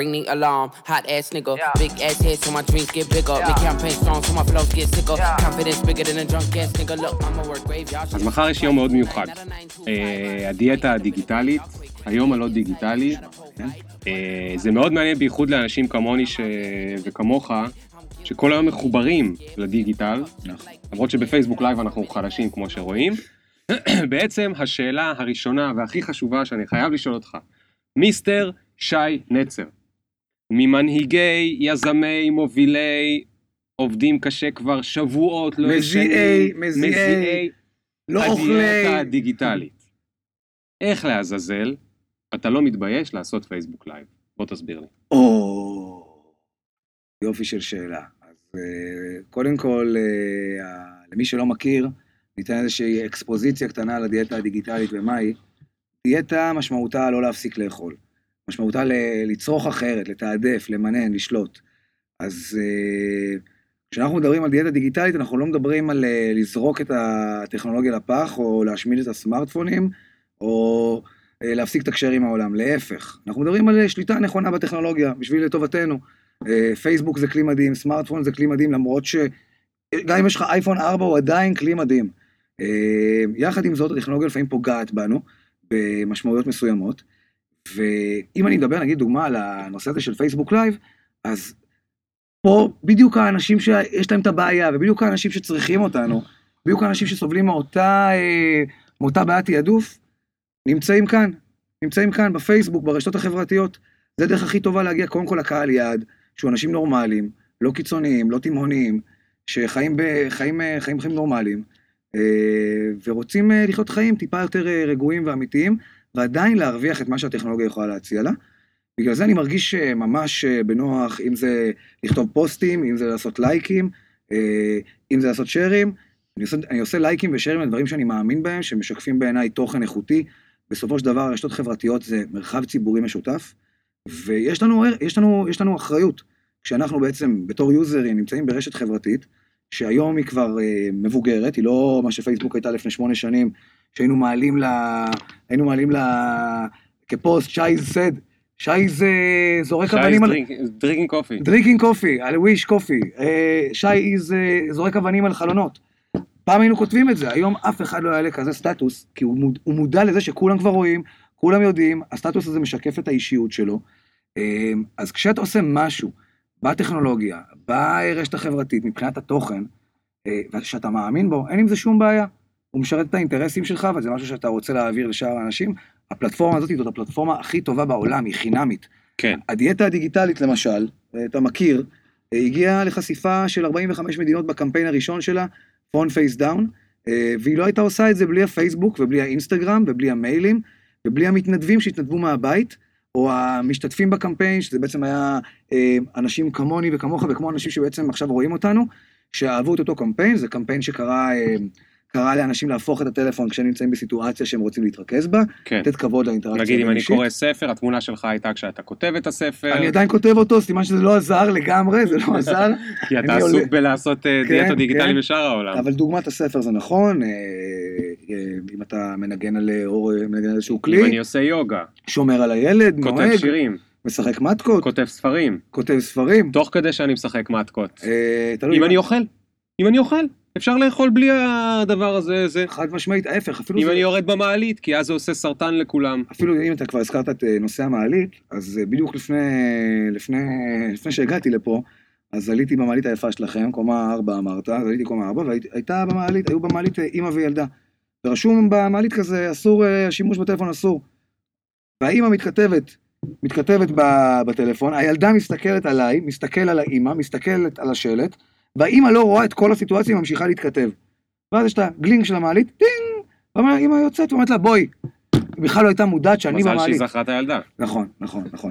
ring the alarm. Hot ass nigga, big ass head so my dreams get bigger. Make campaign strong so my flows get sicker. Confidence bigger than a drunk ass nigga. Look, I'ma work graveyard. אז מחר יש יום מאוד מיוחד. אה, הדיאטה הדיגיטלית, היום הלא דיגיטלי. אה, זה מאוד מעניין בייחוד לאנשים כמוני ש... וכמוך, שכל היום מחוברים לדיגיטל, למרות שבפייסבוק live אנחנו חלשים כמו שרואים. בעצם השאלה הראשונה והכי חשובה שאני חייב לשאול אותך, mister שי נצר, ממנהיגי, יזמי, מובילי, עובדים קשה כבר שבועות, לא מזיעי, מזיעי, לא הדיאטה אוכלי. הדיגיטלית. איך לעזאזל אתה לא מתבייש לעשות פייסבוק live? בוא תסביר לי. או, יופי של שאלה. אז אה, קודם כל, אה, למי שלא מכיר, ניתן איזושהי אקספוזיציה קטנה על הדיאטה הדיגיטלית ומה היא. דיאטה משמעותה לא להפסיק לאכול. משמעותה ל- לצרוך אחרת, לתעדף, למנן, לשלוט. אז אה, כשאנחנו מדברים על דיאטה דיגיטלית, אנחנו לא מדברים על אה, לזרוק את הטכנולוגיה לפח, או להשמיד את הסמארטפונים, או אה, להפסיק לתקשר עם העולם, להפך. אנחנו מדברים על שליטה נכונה בטכנולוגיה, בשביל לטובתנו. פייסבוק זה כלי מדהים, סמארטפון זה כלי מדהים, למרות שגם אם יש לך אייפון 4 הוא עדיין כלי מדהים. אה, יחד עם זאת, הטכנולוגיה לפעמים פוגעת בנו, במשמעויות מסוימות. ואם אני מדבר, נגיד, דוגמה על הנושא הזה של פייסבוק live, אז פה בדיוק האנשים שיש להם את הבעיה, ובדיוק האנשים שצריכים אותנו, בדיוק האנשים שסובלים מאותה, אה, מאותה בעיית תעדוף, נמצאים כאן, נמצאים כאן בפייסבוק, ברשתות החברתיות. זה הדרך הכי טובה להגיע קודם כל לקהל יעד, שהוא אנשים נורמליים, לא קיצוניים, לא תימהוניים, שחיים בחיים, אה, חיים חיים נורמליים, אה, ורוצים לחיות חיים טיפה יותר רגועים ואמיתיים, ועדיין להרוויח את מה שהטכנולוגיה יכולה להציע לה. בגלל זה אני מרגיש אה, ממש אה, בנוח, אם זה לכתוב פוסטים, אם זה לעשות לייקים, אה, אם זה לעשות שרים. אני אני עושה לייקים ושרים לדברים שאני מאמין בהם, שמשקפים בעיניי תוכן איכותי. בסופו של דבר, רשתות חברתיות זה מרחב ציבורי משותף, ויש לנו, יש לנו, יש לנו אחריות. כשאנחנו בעצם, בתור יוזרים, נמצאים ברשת חברתית, שהיום היא כבר אה, מבוגרת, היא לא מה שפייסבוק הייתה לפני שמונה שנים, שהיינו מעלים ל... היינו מעלים ל... כפוסט, שי sad, שי is זורק אבנים על... drinking coffee. drinking coffee, על wish coffee, שי is אה, זורק אבנים על חלונות. פעם היינו כותבים את זה, היום אף אחד לא יעלה כזה סטטוס, כי הוא, מוד, הוא מודע לזה שכולם כבר רואים, כולם יודעים, הסטטוס הזה משקף את האישיות שלו. אה, אז כשאתה עושה משהו בטכנולוגיה, ברשת החברתית, מבחינת התוכן, אה, ושאתה מאמין בו, אין עם זה שום בעיה. הוא משרת את האינטרסים שלך, וזה משהו שאתה רוצה להעביר לשאר האנשים. הפלטפורמה הזאת זאת הפלטפורמה הכי טובה בעולם, היא חינמית. כן. הדיאטה הדיגיטלית למשל, אתה מכיר, הגיעה לחשיפה של 45 מדינות בקמפיין הראשון שלה, front face down, והיא לא הייתה עושה את זה בלי הפייסבוק ובלי האינסטגרם ובלי המיילים ובלי המתנדבים שהתנדבו מהבית, או המשתתפים בקמפיין, שזה בעצם היה אה, אנשים כמוני וכמוך וכמו אנשים שבעצם עכשיו רואים אותנו, שאהבו את אותו קמפיין, זה קמפיין שקרא אה, קרא לאנשים להפוך את הטלפון כשהם נמצאים בסיטואציה שהם רוצים להתרכז בה, כן. לתת כבוד לאינטראקציה נגיד אם אני. קורא ספר, התמונה שלך הייתה כשאתה כותב את הספר, אני עדיין כותב אותו, סימן שזה לא עזר לגמרי, זה לא עזר, כי אתה עסוק עולה- בלעשות אה, כן, דיאטה דיגיטלי כן. בשאר העולם. אבל דוגמת הספר זה נכון, אה, אה, אם אתה מנגן על אור, מנגן על איזשהו אם כלי, אני עושה יוגה, שומר על הילד, כותב נוהג, שירים, משחק מתקות, כותב ספרים, כותב ספרים, תוך כדי שאני משחק מתקות. אה, אם אני אוכל, אם אני אוכל, אפשר לאכול בלי הדבר הזה, זה. חד משמעית, ההפך, אפילו אם זה- אני יורד במעלית, כי אז זה עושה סרטן לכולם. אפילו אם אתה כבר הזכרת את אה, נושא המעלית, אז אה, בדיוק לפני, לפני, לפני שהגעתי לפה, אז עליתי במעלית היפה שלכם, קומה 4 אמרת, אז עליתי קומה 4, והייתה במעלית, היו במעלית אה, אימא וילדה. ורשום במעלית כזה, אסור, השימוש בטלפון אסור. והאימא מתכתבת, מתכתבת בטלפון, הילדה מסתכלת עליי, מסתכל על האימא, מסתכלת על השלט, והאימא לא רואה את כל הסיטואציה, היא ממשיכה להתכתב. ואז יש את הגלינג של המעלית, טינג! ואומרת, האימא יוצאת ואומרת לה, בואי. היא בכלל לא הייתה מודעת שאני מזל שהיא במעלית. זכרה את הילדה. נכון, נכון, נכון.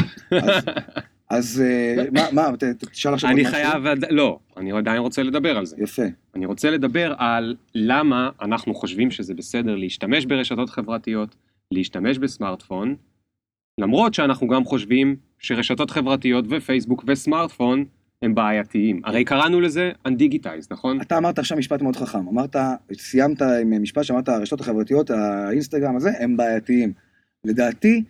אז- אה, מה, תשאל עכשיו אני? חייב, לא, אני עדיין רוצה לדבר על זה. יפה. אני רוצה לדבר על למה אנחנו חושבים שזה בסדר להשתמש ברשתות חברתיות, להשתמש בסמארטפון, למרות שאנחנו גם חושבים שרשתות חברתיות ופייסבוק וסמארטפון הם בעייתיים. הרי קראנו לזה Undigitized, נכון? אתה אמרת עכשיו משפט מאוד חכם. אמרת, סיימת עם משפט שאמרת, הרשתות החברתיות, האינסטגרם הזה, הם בעייתיים. לדעתי,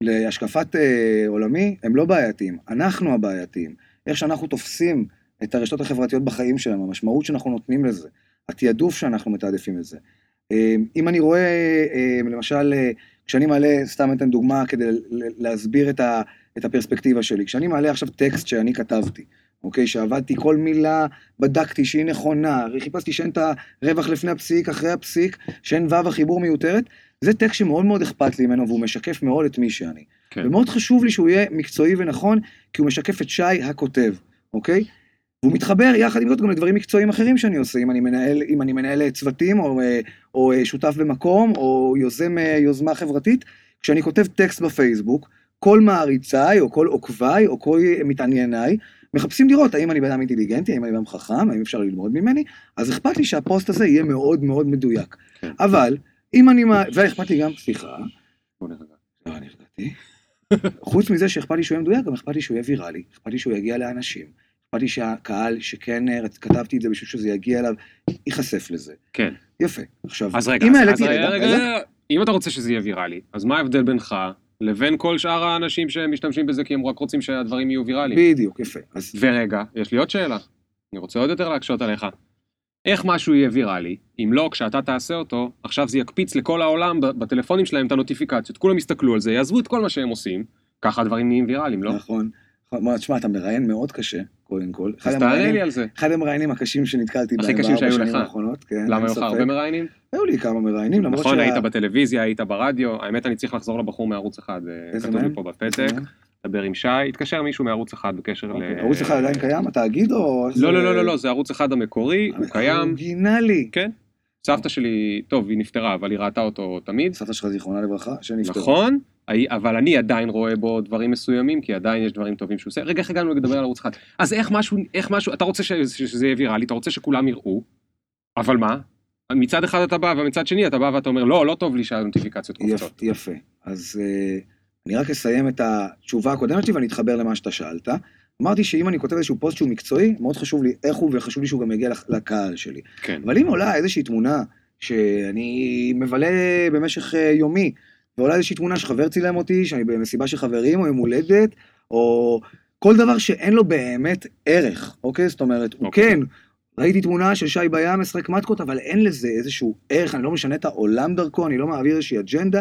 להשקפת אה, עולמי, הם לא בעייתיים, אנחנו הבעייתיים. איך שאנחנו תופסים את הרשתות החברתיות בחיים שלנו, המשמעות שאנחנו נותנים לזה, התעדוף שאנחנו מתעדפים לזה. אה, אם אני רואה, אה, למשל, אה, כשאני מעלה, סתם אתן דוגמה כדי להסביר את, ה, את הפרספקטיבה שלי, כשאני מעלה עכשיו טקסט שאני כתבתי, אוקיי, שעבדתי כל מילה, בדקתי שהיא נכונה, חיפשתי שאין את הרווח לפני הפסיק, אחרי הפסיק, שאין וו החיבור מיותרת, זה טקסט שמאוד מאוד אכפת לי ממנו והוא משקף מאוד את מי שאני. כן. ומאוד חשוב לי שהוא יהיה מקצועי ונכון, כי הוא משקף את שי הכותב, אוקיי? והוא מתחבר יחד עם זאת גם לדברים מקצועיים אחרים שאני עושה, אם אני מנהל, אם אני מנהל צוותים, או, אה, או אה, שותף במקום, או יוזם אה, יוזמה חברתית, כשאני כותב טקסט בפייסבוק, כל מעריציי, או כל עוקביי, או כל מתענייניי, מחפשים לראות האם אני בן אדם אינטליגנטי, האם אני בן אדם חכם, האם אפשר ללמוד ממני, אז אכפת לי שהפוסט הזה יהיה מאוד מאוד מדויק. כן. אבל, אם אני, מה- ואכפת לי גם, סליחה, בוא נרגע. לא, נרגעתי. חוץ מזה שאכפת לי שהוא יהיה מדויק, גם אכפת לי שהוא יהיה ויראלי, אכפת לי שהוא יגיע לאנשים. אכפת לי שהקהל שכן אה, כתבתי את זה בשביל שזה יגיע אליו, ייחשף לזה. כן. יפה. עכשיו, אז רגע, אם העליתי, רגע, רגע, אם אתה רוצה שזה יהיה ויראלי, אז מה ההבדל בינך לבין כל שאר האנשים שמשתמשים בזה כי הם רק רוצים שהדברים יהיו ויראליים? בדיוק, יפה. אז ורגע, יש לי עוד שאלה. אני רוצה עוד יותר להקשות עליך. איך משהו יהיה ויראלי, אם לא, כשאתה תעשה אותו, עכשיו זה יקפיץ לכל העולם בטלפונים שלהם את הנוטיפיקציות, כולם יסתכלו על זה, יעזבו את כל מה שהם עושים, ככה הדברים נהיים ויראליים, לא? נכון. נכון, תשמע, אתה מראיין מאוד קשה, קודם כל. אז תענה לי על זה. אחד המראיינים הקשים שנתקלתי בהם בארבע שנים. האחרונות, כן, למה היו לך. הרבה מראיינים? היו לי כמה מראיינים, למרות נכון, שה- היית בטלוויזיה, היית ברדיו, האמת אני צריך לחזור לבחור מערוץ אחד, אה, כתוב לי? פה בפתק, דבר עם שי, התקשר מישהו מערוץ אחד בקשר ל... אוקיי, ערוץ אחד עדיין קיים, התאגיד או... לא, לא, לא, לא, לא, זה ערוץ אחד המקורי, הוא קיים, האורגינלי. כן. סבתא שלי, טוב, היא נפטרה, אבל היא ראתה אותו תמיד. סבתא שלך זיכרונה לברכה, שנפטרה. נכון, אבל אני עדיין רואה בו דברים מסוימים, כי עדיין יש דברים טובים שהוא עושה. רגע, איך הגענו לדבר על ערוץ אחד? אז איך משהו, איך משהו, אתה רוצה שזה יהיה ויראלי, אתה רוצה שכולם יראו, אבל מה? מצד אחד אתה בא, ומצד שני אתה בא ואתה אומר, לא, לא טוב לי שהנוטיפיקציות קופצות. יפה, יפה. אז אה, אני רק אסיים את התשובה הקודמת שלי ואני אתחבר למה שאתה שאלת. אמרתי שאם אני כותב איזשהו פוסט שהוא מקצועי, מאוד חשוב לי איך הוא וחשוב לי שהוא גם יגיע לקהל שלי. כן. אבל אם עולה איזושהי תמונה שאני מבלה במשך אה, יומי, ועולה איזושהי תמונה שחבר צילם אותי, שאני במסיבה של חברים או יום הולדת, או כל דבר שאין לו באמת ערך, אוקיי? זאת אומרת, הוא אוקיי. כן, ראיתי תמונה של שי בים משחק מתקות, אבל אין לזה איזשהו ערך, אני לא משנה את העולם דרכו, אני לא מעביר איזושהי אג'נדה.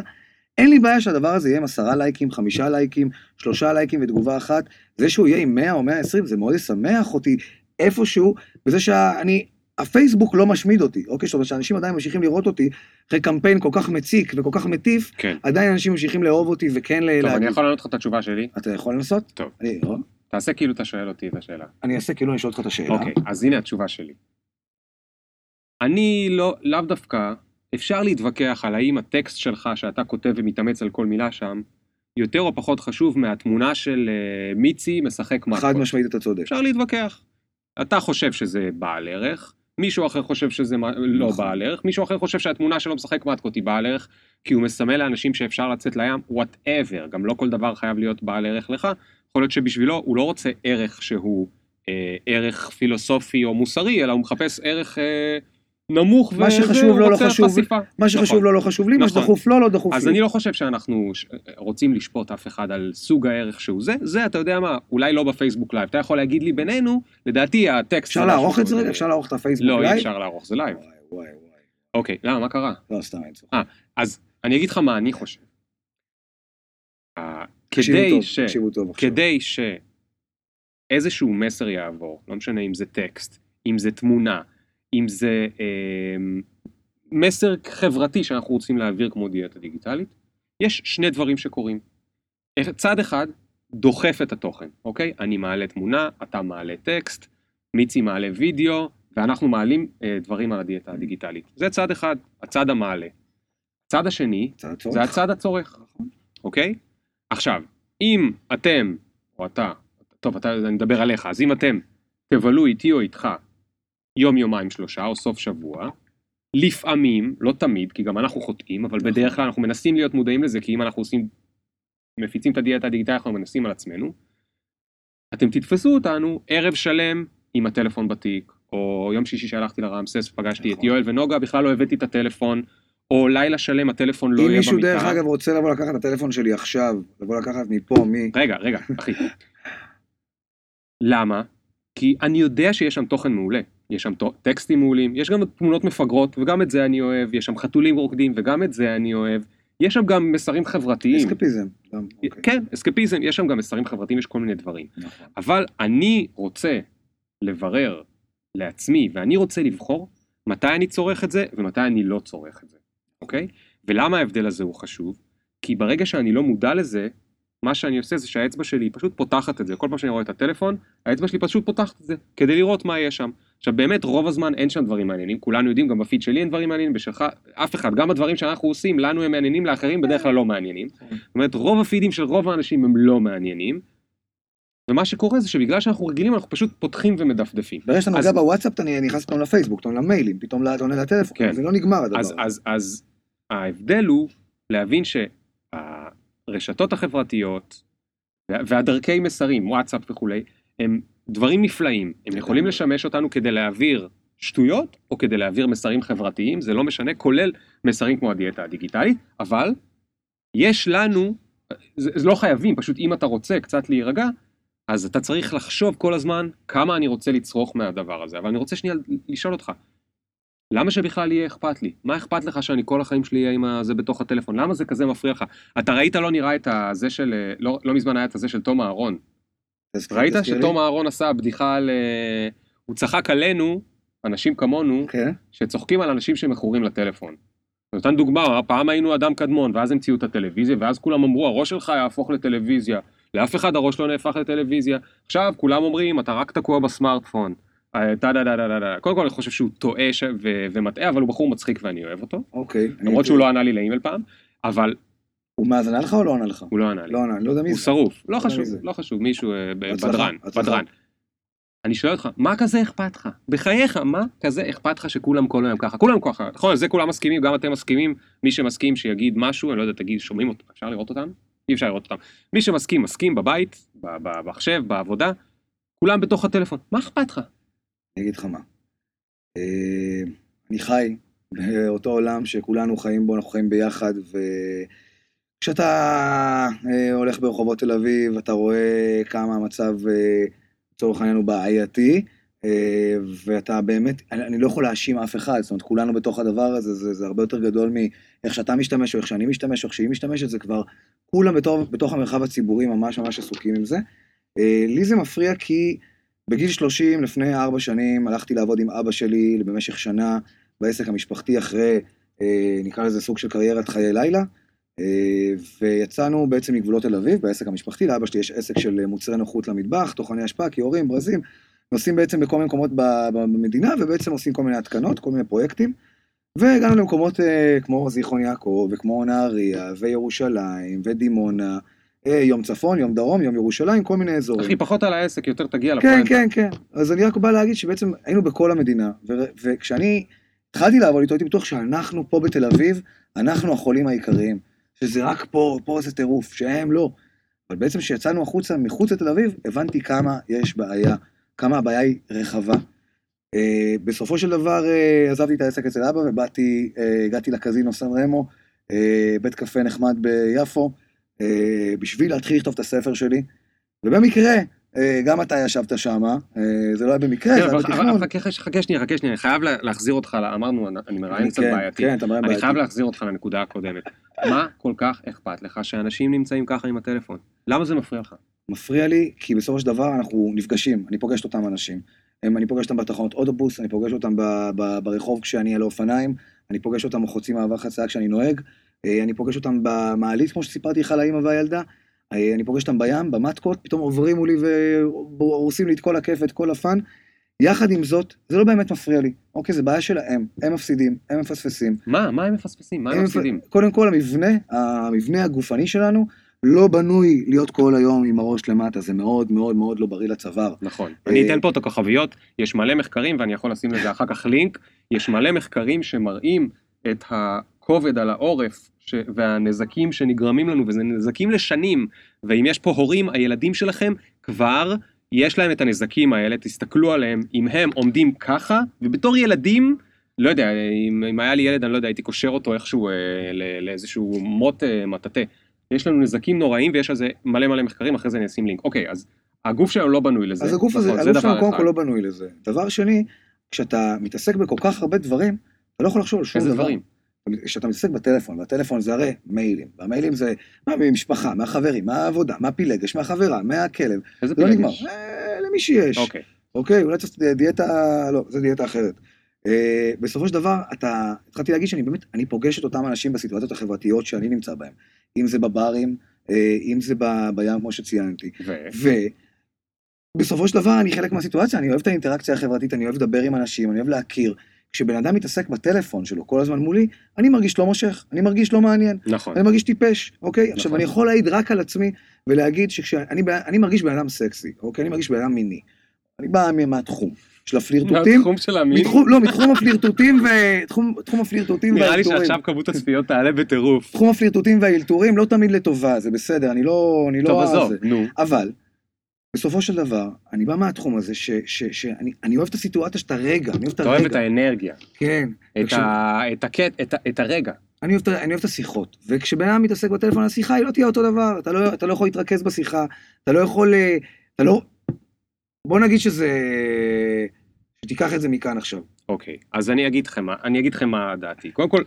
אין לי בעיה שהדבר הזה יהיה עם עשרה לייקים, חמישה לייקים, שלושה לייקים ותגובה אחת. זה שהוא יהיה עם 100 או 120, זה מאוד ישמח אותי איפשהו, בזה שאני, הפייסבוק לא משמיד אותי, אוקיי? זאת אומרת שאנשים עדיין ממשיכים לראות אותי, אחרי קמפיין כל כך מציק וכל כך מטיף, כן. עדיין אנשים ממשיכים לאהוב אותי וכן ל- טוב, אני להגיד. יכול לענות לך את התשובה שלי? אתה יכול לנסות? טוב. אני, לא. תעשה כאילו אתה שואל אותי את השאלה. אני אעשה כאילו אני שואל אותך את השאלה. אוקיי, אז הנה התשובה שלי. אני לא, לאו דווקא, אפשר להתווכח על האם הטקסט שלך שאתה כותב ומתאמץ על כל מילה שם, יותר או פחות חשוב מהתמונה של אה, מיצי משחק חד מתקות. משמעית אתה צודק. אפשר להתווכח. אתה חושב שזה בעל ערך, מישהו אחר חושב שזה לא נכון. בעל ערך, מישהו אחר חושב שהתמונה שלו משחק מתקות היא בעל ערך, כי הוא מסמל לאנשים שאפשר לצאת לים, וואטאבר, גם לא כל דבר חייב להיות בעל ערך לך, יכול להיות שבשבילו הוא לא רוצה ערך שהוא אה, ערך פילוסופי או מוסרי, אלא הוא מחפש ערך אה, נמוך, מה שחשוב והוא לו לא חשוב- חשיפה. מה שחשוב נכון. לו לא חשוב לי, מה נכון. שדחוף לו לא דחוף אז לי. אני לא חושב שאנחנו ש- רוצים לשפוט אף אחד על סוג הערך שהוא זה, זה אתה יודע מה, אולי לא בפייסבוק לייב, אתה יכול להגיד לי בינינו, לדעתי הטקסט... אפשר לערוך את זה רגע? אפשר לערוך את הפייסבוק לא, אי לייב? אפשר לערוך, זה לייב. אוקיי, למה, מה קרה? לא, סתם אני צוחק. אז אני אגיד לך מה אני חושב. אה, כדי ש... תקשיבו טוב. כדי שאיזשהו מסר יעבור, לא משנה אם זה טקסט, אם זה תמונה, אם זה אה, מסר חברתי שאנחנו רוצים להעביר כמו דיאטה דיגיטלית, יש שני דברים שקורים. איך- צד אחד דוחף את התוכן, אוקיי? אני מעלה תמונה, אתה מעלה טקסט, מיצי מעלה וידאו, ואנחנו מעלים אה, דברים על הדיאטה הדיגיטלית. זה צד אחד, הצד המעלה. הצד השני, צד הצורך. זה הצד הצורך, אוקיי? עכשיו, אם אתם, או אתה, טוב, אתה, אני מדבר עליך, אז אם אתם תבלו איתי או איתך יום, יומיים, שלושה, או סוף שבוע, לפעמים, לא תמיד, כי גם אנחנו חוטאים, אבל בדרך כלל אנחנו מנסים להיות מודעים לזה, כי אם אנחנו עושים, מפיצים את הדיאטה הדיגיטלית, אנחנו מנסים על עצמנו. אתם תתפסו אותנו ערב שלם עם הטלפון בתיק, או יום שישי שהלכתי לרמסס ופגשתי את נכון. יואל ונוגה, בכלל לא הבאתי את הטלפון, או לילה שלם הטלפון לא אם יהיה מישהו במיטה. דרך אגב רוצה לבוא לקחת את הטלפון שלי עכשיו, לבוא לקחת מפה, מ... רגע, רגע, אחי. למה? כי אני יודע שיש שם תוכן מעולה. יש שם טקסטים מעולים, יש גם תמונות מפגרות, וגם את זה אני אוהב, יש שם חתולים רוקדים, וגם את זה אני אוהב. יש שם גם מסרים חברתיים. אסקפיזם. אוקיי. כן, אסקפיזם, יש שם גם מסרים חברתיים, יש כל מיני דברים. נכון. אבל אני רוצה לברר לעצמי, ואני רוצה לבחור מתי אני צורך את זה ומתי אני לא צורך את זה, אוקיי? ולמה ההבדל הזה הוא חשוב? כי ברגע שאני לא מודע לזה, מה שאני עושה זה שהאצבע שלי פשוט פותחת את זה. כל פעם שאני רואה את הטלפון, האצבע שלי פשוט פותחת את זה, כדי לראות מה יש שם. עכשיו באמת רוב הזמן אין שם דברים מעניינים, כולנו יודעים, גם בפיד שלי אין דברים מעניינים, בשלך, אף אחד, גם הדברים שאנחנו עושים, לנו הם מעניינים, לאחרים בדרך כלל לא מעניינים. זאת אומרת, רוב הפידים של רוב האנשים הם לא מעניינים. ומה שקורה זה שבגלל שאנחנו רגילים, אנחנו פשוט פותחים ומדפדפים. ברגע שאתה נוגע בוואטסאפ, אתה נכנס פתאום לפייסבוק, פתאום למיילים, פתאום אתה עונה לטלפון, כן. זה לא נגמר הדבר אז, הזה. אז, אז ההבדל הוא להבין שהרשתות החברתיות וה- והדרכי מסרים, וואטסאפ וכולי, הם דברים נפלאים. הם יכולים לשמש אותנו כדי להעביר שטויות או כדי להעביר מסרים חברתיים, זה לא משנה, כולל מסרים כמו הדיאטה הדיגיטלית, אבל יש לנו, זה, זה לא חייבים, פשוט אם אתה רוצה קצת להירגע, אז אתה צריך לחשוב כל הזמן כמה אני רוצה לצרוך מהדבר הזה. אבל אני רוצה שנייה לשאול אותך, למה שבכלל יהיה אכפת לי? מה אכפת לך שאני כל החיים שלי אהיה עם זה בתוך הטלפון? למה זה כזה מפריע לך? אתה ראית לא נראה את הזה של, אה, לא, לא מזמן היה את הזה של תום אהרון. ראית? שתום אהרון עשה בדיחה על... אה, הוא צחק עלינו, אנשים כמונו, כן. שצוחקים על אנשים שמכורים לטלפון. הוא נתן דוגמה, אמר, פעם היינו אדם קדמון, ואז המציאו את הטלוויזיה, ואז כולם אמרו, הראש שלך יהפוך לטלוויזיה. לאף אחד הראש לא נהפך לטלוויזיה. עכשיו כולם אומרים, אתה רק תקוע בסמארטפון. אה, טה דה דה דה דה דה. קודם כל אני חושב שהוא טועה ומטעה, אבל הוא בחור מצחיק ואני אוהב אותו. אוקיי. למרות שהוא לא ענה לי לאימייל פעם, אבל הוא מה, אז ענה לך או לא ענה לך? הוא לא ענה לי. לא ענה, לא יודע מי הוא זה. שרוף, לא מי חשוב. לא חשוב, מישהו, אה, בדרן. בדרן. אני שואל אותך, מה כזה אכפת לך? בחייך, מה כזה אכפת לך שכולם כל היום ככה? כולם ככה, נכון, זה כולם מסכימים, גם אתם מסכימים, מי שמסכים שיגיד משהו, אני לא יודע, תגיד, שומעים אותו, אפשר לראות אותם? אי אפשר לראות אותם. מי שמסכים, מסכים בבית, במחשב, בעבודה, כולם בתוך הטלפון, מה אכפת לך? אני אגיד לך מה. אה, אני חי באותו עולם שכולנו חיים בו, אנחנו חיים ביחד, וכשאתה אה, הולך ברחובות תל אביב, אתה רואה כמה המצב, אה, לצורך העניין, הוא בעייתי, ואתה באמת, אני, לא יכול להאשים אף אחד, זאת אומרת, כולנו בתוך הדבר הזה, זה, זה הרבה יותר גדול מאיך שאתה משתמש, או איך שאני משתמש, או איך שהיא משתמשת, זה כבר, כולם בתור, בתוך המרחב הציבורי ממש ממש עסוקים עם זה. לי זה מפריע כי... בגיל 30, לפני ארבע שנים, הלכתי לעבוד עם אבא שלי במשך שנה בעסק המשפחתי אחרי, אה, נקרא לזה סוג של קריירת חיי לילה, אה, ויצאנו בעצם מגבולות תל אביב, בעסק המשפחתי, לאבא שלי יש עסק של מוצרי נוחות למטבח, טוחני אשפה, כיורים, ברזים, נוסעים בעצם בכל מיני מקומות במדינה, ובעצם עושים כל מיני התקנות, כל מיני פרויקטים, והגענו למקומות אה, כמו זיכרון יעקב, וכמו נהריה, וירושלים, ודימונה, יום צפון, יום דרום, יום ירושלים, כל מיני אזורים. אחי, פחות על העסק, יותר תגיע כן, לפואנטה. כן, כן. אז אני רק בא להגיד שבעצם היינו בכל המדינה, ו- וכשאני התחלתי לעבוד איתו, הייתי בטוח שאנחנו פה בתל אביב, אנחנו החולים העיקריים. שזה רק פה, פה זה טירוף, שהם לא. אבל בעצם כשיצאנו החוצה, מחוץ לתל אביב, הבנתי כמה יש בעיה, כמה הבעיה היא רחבה. Uh, בסופו של דבר uh, עזבתי את העסק אצל אבא ובאתי, uh, הגעתי לקזינו סן רמו, uh, בית קפה נחמד ביפו, בשביל להתחיל לכתוב את הספר שלי. ובמקרה, אה, גם אתה ישבת שם, זה לא היה במקרה, כן, זה היה בתכנון. חכה שנייה, חכה שנייה, אני חייב לה- להחזיר אותך, אמרנו, אני מראיין קצת כן, בעייתי. כן, אתה מראיין אני בעייתי. חייב להחזיר אותך לנקודה הקודמת. מה כל כך אכפת לך שאנשים נמצאים ככה עם הטלפון? למה זה מפריע לך? מפריע לי, כי בסופו של דבר אנחנו נפגשים, אני פוגש את אותם אנשים. אני פוגש אותם בתחנות אוטובוס, אני פוגש אותם ברחוב כשאני על האופניים, אני פוגש אותם חוצים מעבר חצייה כשאני נוהג, אה, אני פוגש אותם במעלית, כמו שסיפרתי לך על האמא והילדה, אה, אני פוגש אותם בים, במטקות, פתאום עוברים מולי והורסים לי את כל הכיף ואת כל הפאן. יחד עם זאת, זה לא באמת מפריע לי. אוקיי, זה בעיה שלהם, הם מפסידים, הם מפספסים. מה? מה הם מפספסים? מה הם הם מפסידים? קודם כל, המבנה, המבנה הגופני שלנו לא בנוי להיות כל היום עם הראש למטה, זה מאוד מאוד מאוד לא בריא לצוואר. נכון. אה, אני אתן פה את הכוכביות, יש מלא מחקרים, ואני יכול לשים לזה אחר כך לינק, יש מלא מחקרים שמראים את הכובד על העורף ש... והנזקים שנגרמים לנו, וזה נזקים לשנים, ואם יש פה הורים, הילדים שלכם כבר יש להם את הנזקים האלה, תסתכלו עליהם, אם הם עומדים ככה, ובתור ילדים, לא יודע, אם, אם היה לי ילד, אני לא יודע, הייתי קושר אותו איכשהו אה, ל- לאיזשהו מוט אה, מטאטא. יש לנו נזקים נוראים ויש על זה מלא מלא מחקרים, אחרי זה אני אשים לינק. אוקיי, אז הגוף שלנו לא בנוי לזה. אז הגוף הזה, נכון, הגוף שלנו קודם. כל לא בנוי לזה. דבר שני, כשאתה מתעסק בכל כך הרבה דברים, אתה לא יכול לחשוב על שום איזה דבר. דברים? כשאתה מתעסק בטלפון, והטלפון זה הרי מיילים, והמיילים זה מה, ממשפחה, מהחברים, מהעבודה, מהפילגש, מהחברה, מהכלב, איזה לא נגמר. אה, למי שיש. אוקיי. אוקיי, אולי צריך דיאטה, לא, זו דיאטה אחרת. אה, בסופו של דבר, אתה, התחלתי להגיד שאני באמת, אני פוגש את אותם אנשים בסיטואציות החברתיות שאני נמצא בהם. אם זה בברים, אה, אם זה בים, כמו שציינתי. ו... ובסופו של דבר אני חלק מהסיטואציה, אני אוהב את האינטראקציה החברתית, אני אוהב לדבר עם אנשים, אני אוהב להכיר. כשבן אדם מתעסק בטלפון שלו כל הזמן מולי, אני מרגיש לא מושך, אני מרגיש לא מעניין, נכון. אני מרגיש טיפש, אוקיי? נכון. עכשיו, אני יכול להעיד רק על עצמי ולהגיד שכשאני אני מרגיש בן אדם סקסי, אוקיי? אני מרגיש בן אדם מיני. אני בא מה- מהתחום של הפלירטוטים, מהתחום של המין. מתחום, לא, מתחום הפלירטוטים ו... תחום, תחום הפלירטוטים נראה לי והאלתורים. שעכשיו כמות הצפיות תעלה בטירוף. תחום הפלירטוטים והאלתורים לא תמיד לטובה, זה בסדר, אני לא... אני טוב, לא עזוב. נו. אבל, בסופו של דבר, אני בא מהתחום הזה, שאני אני אוהב את הסיטואציה, את הרגע, אני אוהב את אתה אוהב את הרגע. האנרגיה, כן. את הרגע. אני אוהב, את השיחות, וכשבן אדם מתעסק בטלפון, השיחה היא לא תהיה אותו דבר, אתה לא, לא יכול להתרכז בשיחה, אתה לא יכול, אה, אתה לא... בוא נגיד שזה... שתיקח את זה מכאן עכשיו. אוקיי, אז אני אגיד לכם מה דעתי. קודם כל,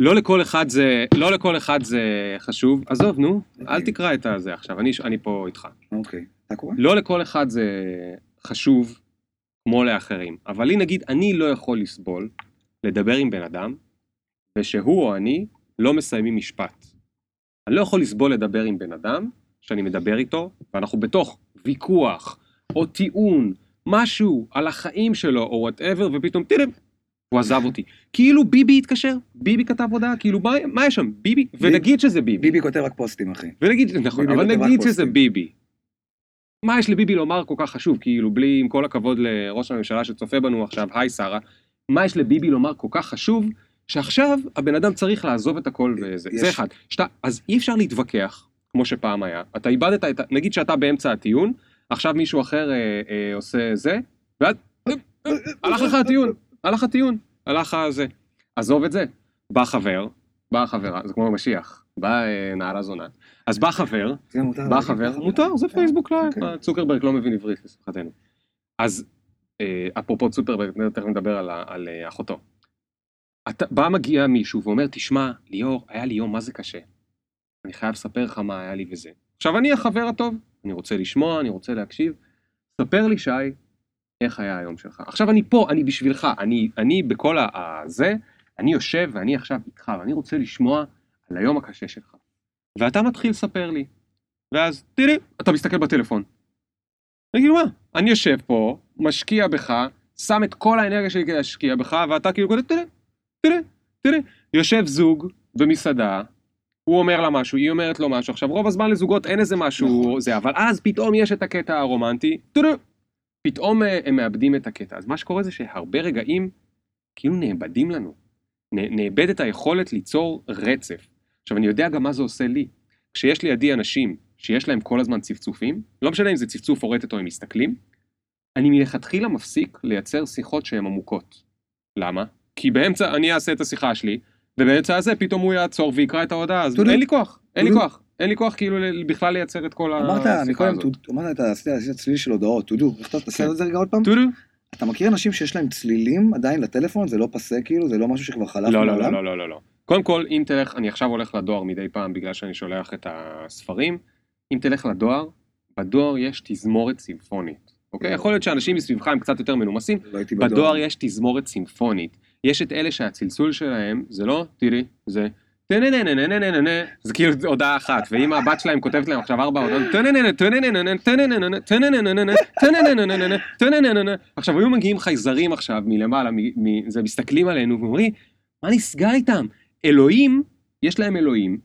לא לכל אחד זה, לא לכל אחד זה חשוב. עזוב, נו, אל תקרא את הזה עכשיו, אני, אני פה איתך. אוקיי. אתה קורא? לא לכל אחד זה חשוב כמו לאחרים, אבל לי נגיד, אני לא יכול לסבול לדבר עם בן אדם, ושהוא או אני לא מסיימים משפט. אני לא יכול לסבול לדבר עם בן אדם, שאני מדבר איתו, ואנחנו בתוך ויכוח, או טיעון, משהו על החיים שלו, או whatever, ופתאום טרם, הוא עזב אותי. כאילו ביבי התקשר, ביבי כתב הודעה, כאילו מה, מה יש שם? ביבי? ונגיד שזה ביבי. ביבי כותב רק פוסטים, אחי. ונגיד, נכון, אבל נגיד שזה. ביבי. מה יש לביבי לומר כל כך חשוב? כאילו, בלי, עם כל הכבוד לראש הממשלה שצופה בנו עכשיו, היי שרה, מה יש לביבי לומר כל כך חשוב, שעכשיו הבן אדם צריך לעזוב את הכל וזה. יש- זה אחד. שתה, אז אי אפשר להתווכח, כמו שפעם היה. אתה איבדת את. נגיד שאתה באמצע הטיעון, עכשיו מישהו אחר אה, אה, עושה זה, ואז... הלך לך הטיעון, הלך הטיעון, הלך זה. עזוב את זה. בא חבר, באה חברה, זה כמו משיח, באה אה, נערה זונה. אז בא חבר. בא חבר? מותר, זה פייסבוק לייב, אוקיי. צוקרברג לא מבין עברית, לשמחתנו. אז אה, אפרופו צוקרברג, תכף נדבר על אה, אחותו. בא מגיע מישהו ואומר, תשמע, ליאור, היה לי יום מה זה קשה. אני חייב לספר לך מה היה לי וזה. עכשיו, אני החבר הטוב, אני רוצה לשמוע, אני רוצה להקשיב. ספר לי, שי, איך היה היום שלך. עכשיו אני פה, אני בשבילך, אני, אני בכל הזה, אני יושב ואני עכשיו איתך, ואני רוצה לשמוע על היום הקשה שלך. ואתה מתחיל לספר לי. ואז, תראי, אתה מסתכל בטלפון. אני כאילו, מה? אני יושב פה, משקיע בך, שם את כל האנרגיה שלי כדי להשקיע בך, ואתה כאילו כזה, תראה, תראה, תראה. יושב זוג במסעדה, הוא אומר לה משהו, היא אומרת לו משהו. עכשיו, רוב הזמן לזוגות אין איזה משהו, נכון. זה, אבל אז פתאום יש את הקטע הרומנטי, תראה, פתאום אה, הם מאבדים את הקטע. אז מה שקורה זה שהרבה רגעים כאילו נאבדים לנו. נ- נאבדת היכולת ליצור רצף. עכשיו, אני יודע גם מה זה עושה לי. כשיש לידי אנשים שיש להם כל הזמן צפצופים, לא משנה אם זה צפצוף או רטט או הם מסתכלים, אני מלכתחילה מפסיק לייצר שיחות שהן עמוקות. למה? כי באמצע, אני אעשה את השיחה שלי, ובאמצע הזה פתאום הוא יעצור ויקרא את ההודעה, אז. אין לי כוח, אין לי. כוח, אין לי כוח כאילו בכלל לייצר את כל אמרת, השיחה הזאת. אמרת, אני קודם, אתה עשית צליל של הודעות, תודו, איך אתה עושה כן. את זה רגע עוד פעם? תודו. אתה מכיר אנשים שיש להם צלילים עדיין לטלפון? זה לא פסה כאילו? זה לא משהו שכבר חלף לא, לא, לא, לא, לא, לא, לא. קודם כל, אם תלך, אני עכשיו הולך לדואר מדי פעם בגלל שאני שולח את הספרים, אם תלך לדואר, בדואר יש תזמורת סימפונית. אוקיי? יכול להיות שאנשים מסביבך הם קצת יותר מנומסים, לא בדואר יש תזמורת סימפונית. יש את אלה שהצלצול שלהם זה לא, תראי, זה זה כאילו הודעה אחת, ואם הבת שלהם כותבת להם עכשיו ארבע הודעות. עכשיו היו מגיעים חייזרים עכשיו מלמעלה, זה מסתכלים עלינו ואומרים, מה נסגר איתם? אלוהים, יש להם אלוהים,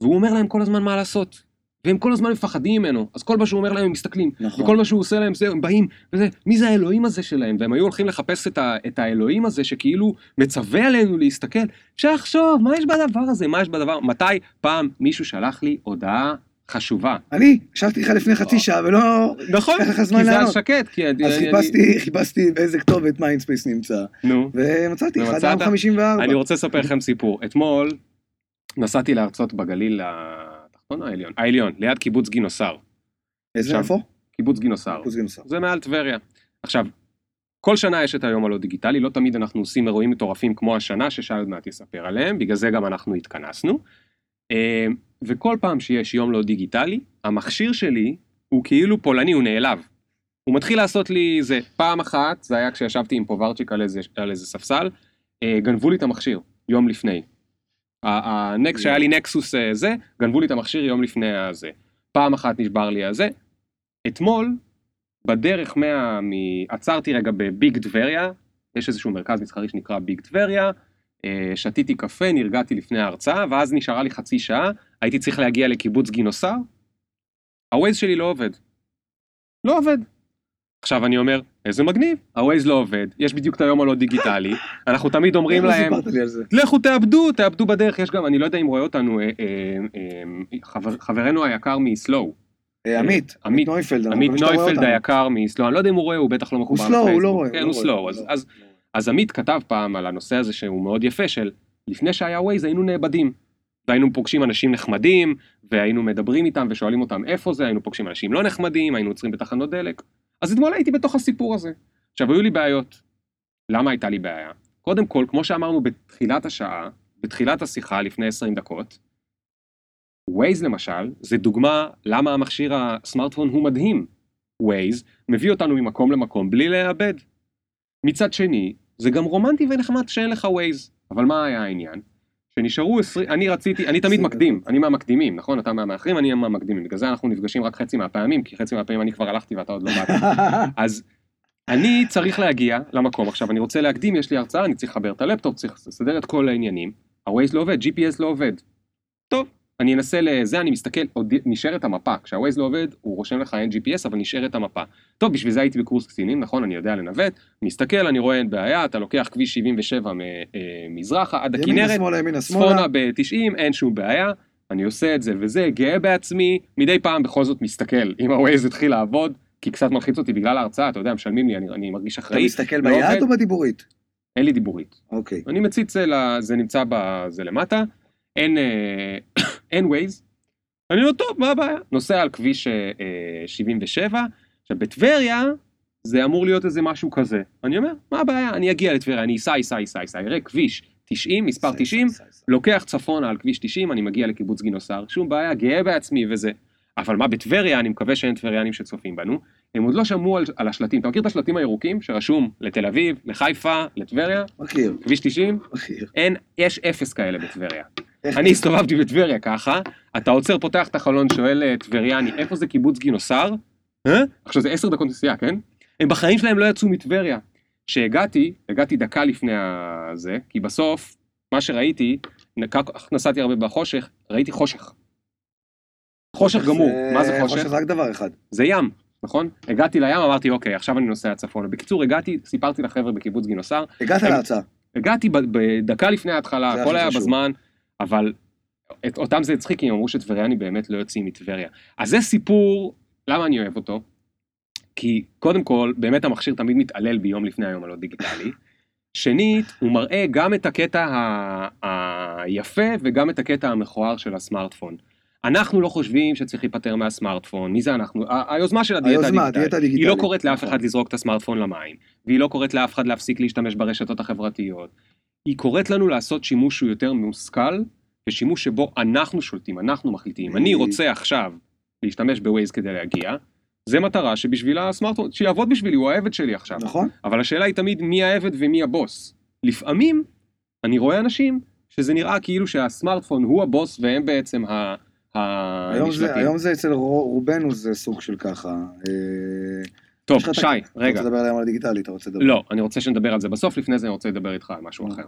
והוא אומר להם כל הזמן מה לעשות. והם כל הזמן מפחדים ממנו, אז כל מה שהוא אומר להם הם מסתכלים, נכון. וכל מה שהוא עושה להם זה, הם באים, וזה, מי זה האלוהים הזה שלהם? והם היו הולכים לחפש את, ה, את האלוהים הזה שכאילו מצווה עלינו להסתכל. אפשר לחשוב, מה יש בדבר הזה? מה יש בדבר? מתי פעם מישהו שלח לי הודעה חשובה. אני, ישבתי איתך לפני חצי שעה ולא... נכון, לך כי זה היה. שקט, כי... אני- אז אני- חיפשתי, חיפשתי באיזה כתובת Mindspace נמצא, נו. ומצאתי, ומצאת? 1 54. אני רוצה לספר לכם סיפור. אתמול נסעתי להרצות בגליל התחתון או העליון? העליון, ליד קיבוץ גינוסר. איזה. איפה? קיבוץ גינוסר. קיבוץ גינוסר. זה מעל טבריה. עכשיו, כל שנה יש את היום הלא דיגיטלי, לא תמיד אנחנו עושים אירועים מטורפים כמו השנה, ששי עוד מעט יספר עליהם, בגלל זה גם אנחנו התכנסנו. אה, וכל פעם שיש יום לא דיגיטלי, המכשיר שלי הוא כאילו פולני, הוא נעלב. הוא מתחיל לעשות לי זה. פעם אחת, זה היה כשישבתי עם פוברצ'יק על איזה, על איזה ספסל, אה, גנבו לי את המכשיר, יום לפני. הנקס שהיה לי נקסוס אה, זה, גנבו לי את המכשיר יום לפני הזה. פעם אחת נשבר לי הזה. אתמול, בדרך מה... מ... עצרתי רגע בביג טבריה, יש איזשהו מרכז מסחרי שנקרא ביג טבריה, אה, שתיתי קפה, נרגעתי לפני ההרצאה, ואז נשארה לי חצי שעה, הייתי צריך להגיע לקיבוץ גינוסר, הווייז שלי לא עובד. לא עובד. עכשיו אני אומר, איזה מגניב, הווייז לא עובד, יש בדיוק את היום הלא דיגיטלי, אנחנו תמיד אומרים להם? לכו תאבדו, תאבדו בדרך, יש גם, אני לא יודע אם רואה אותנו, אה, אה, אה, חבר, חברנו היקר מ Slow, עמית, עמית- נויפלד, עמית נויפלד. היקר מ Slow, אני לא יודע אם הוא רואה, הוא בטח לא הוא מחובר Slow, הוא. לא רואה. כן, לא הוא רואה, Slow, לא אז- עמית כתב פעם על הנושא הזה שהוא מאוד יפה, של לפני שהיה ווייז היינו נאבדים. והיינו פוגשים אנשים נחמדים, והיינו מדברים איתם ושואלים אותם איפה זה, היינו פוגשים אנשים לא נחמדים, היינו עוצרים בתחנות דלק. אז אתמול הייתי בתוך הסיפור הזה. עכשיו, היו לי בעיות. למה הייתה לי בעיה? קודם כל, כמו שאמרנו בתחילת השעה, בתחילת השיחה לפני 20 דקות, ווייז למשל, זה דוגמה למה המכשיר הסמארטפון הוא מדהים. ווייז מביא אותנו ממקום למקום בלי לאבד. מצד שני, זה גם רומנטי ונחמד שאין לך ווייז. אבל מה היה העניין? שנשארו 20, אני רציתי, אני תמיד מקדים, אני מהמקדימים, נכון? אתה מהמאחרים, אני מהמקדימים, בגלל זה אנחנו נפגשים רק חצי מהפעמים, כי חצי מהפעמים אני כבר הלכתי ואתה עוד לא באת. אז אני צריך להגיע למקום, עכשיו אני רוצה להקדים, יש לי הרצאה, אני צריך לחבר את הלפטופ, צריך לסדר את כל העניינים, ה-Waze לא עובד, GPS לא עובד. טוב, אני אנסה לזה, אני מסתכל, עוד נשארת המפה, כשה-Waze לא עובד, הוא רושם לך אין GPS, אבל נשארת המפה. טוב, בשביל זה הייתי בקורס קצינים, נכון, אני יודע לנווט, מסתכל, אני רואה אין בעיה, אתה לוקח כביש 77 מ- אה, מזרחה עד הכנרת. צפונה ב-90, אין שום בעיה, אני עושה את זה וזה, גאה בעצמי, מדי פעם בכל זאת מסתכל, אם ה-Waze התחיל לעבוד, כי קצת מלחיץ אותי בגלל ההרצאה, אתה יודע, משלמים לי, אני, אני מרגיש אתה אחראי, מסתכל לא ביד עובד. או בדיבורית? אין לי דיבורית. אוקיי. אני מציץ, זה נמצא בזה למטה, אין, אה, אין ווייז, אני אומר, טוב, מה הבעיה? נוסע על כביש אה, אה, 77, עכשיו בטבריה זה אמור להיות איזה משהו כזה. אני אומר, מה הבעיה? אני אגיע לטבריה, אני אסע, אסע, אסע, אסע, אראה כביש 90, מספר 90, לוקח צפונה על כביש 90, אני מגיע לקיבוץ גינוסר, שום בעיה, גאה בעצמי וזה. אבל מה בטבריה, אני מקווה שאין טבריאנים שצופים בנו, הם עוד לא שמעו על, על השלטים. אתה מכיר את השלטים הירוקים שרשום לתל אביב, לחיפה, לטבריה, מכיר, כביש 90? מכיר. אין, יש אפס כאלה בטבריה. אני הסתובבתי בטבריה ככה, אתה עוצר, פותח את החלון, שואל אה, טבריאני, איפה זה קיבוץ גינוסר? אה? עכשיו זה עשר דקות נסיעה, כן? הם בחיים שלהם לא יצאו מטבריה. כשהגעתי, הגעתי דקה לפני הזה, כי בסוף, מה שראיתי, נסעתי הרבה בחושך, ראיתי חושך. חושך גמור, מה זה חושך? רק דבר אחד. זה ים, נכון? הגעתי לים, אמרתי, אוקיי, עכשיו אני נוסע צפונה. בקיצור, הגעתי, סיפרתי לחבר'ה בקיבוץ גינוסר, הגעת להרצאה. הגעתי בדקה לפני ההתחלה, הכל היה. בזמן, אבל את, אותם זה הצחיק, כי הם אמרו שטבריאנים באמת לא יוצאים מטבריה. אז זה סיפור, למה אני אוהב אותו? כי קודם כל, באמת המכשיר תמיד מתעלל ביום לפני היום הלא דיגיטלי. שנית, הוא מראה גם את הקטע היפה וגם את הקטע המכוער של הסמארטפון. אנחנו לא חושבים שצריך להיפטר מהסמארטפון, מי זה אנחנו? היוזמה של הדיאטה היוזמה, הדיגיטלית. הדיגיטלית. היא לא קוראת לאף. אחד לזרוק את הסמארטפון למים, והיא לא קוראת לאף אחד להפסיק להשתמש ברשתות החברתיות. היא קוראת לנו לעשות שימוש שהוא יותר מושכל, ושימוש שבו אנחנו שולטים, אנחנו מחליטים. אני רוצה עכשיו להשתמש בווייז כדי להגיע, זה מטרה שבשבילה הסמארטפון, שיעבוד בשבילי, הוא העבד שלי עכשיו. נכון? אבל השאלה היא תמיד מי העבד ומי הבוס. לפעמים אני רואה אנשים שזה נראה כאילו שהסמארטפון הוא הבוס והם בעצם ה... היום זה-. היום זה אצל רו- רובנו זה סוג של ככה. אה, טוב, שי, אתה רגע. רוצה לדבר עליהם על הדיגיטלי, אתה רוצה לדבר. לא, אני רוצה שנדבר על זה בסוף, לפני זה אני רוצה לדבר איתך על משהו אחר.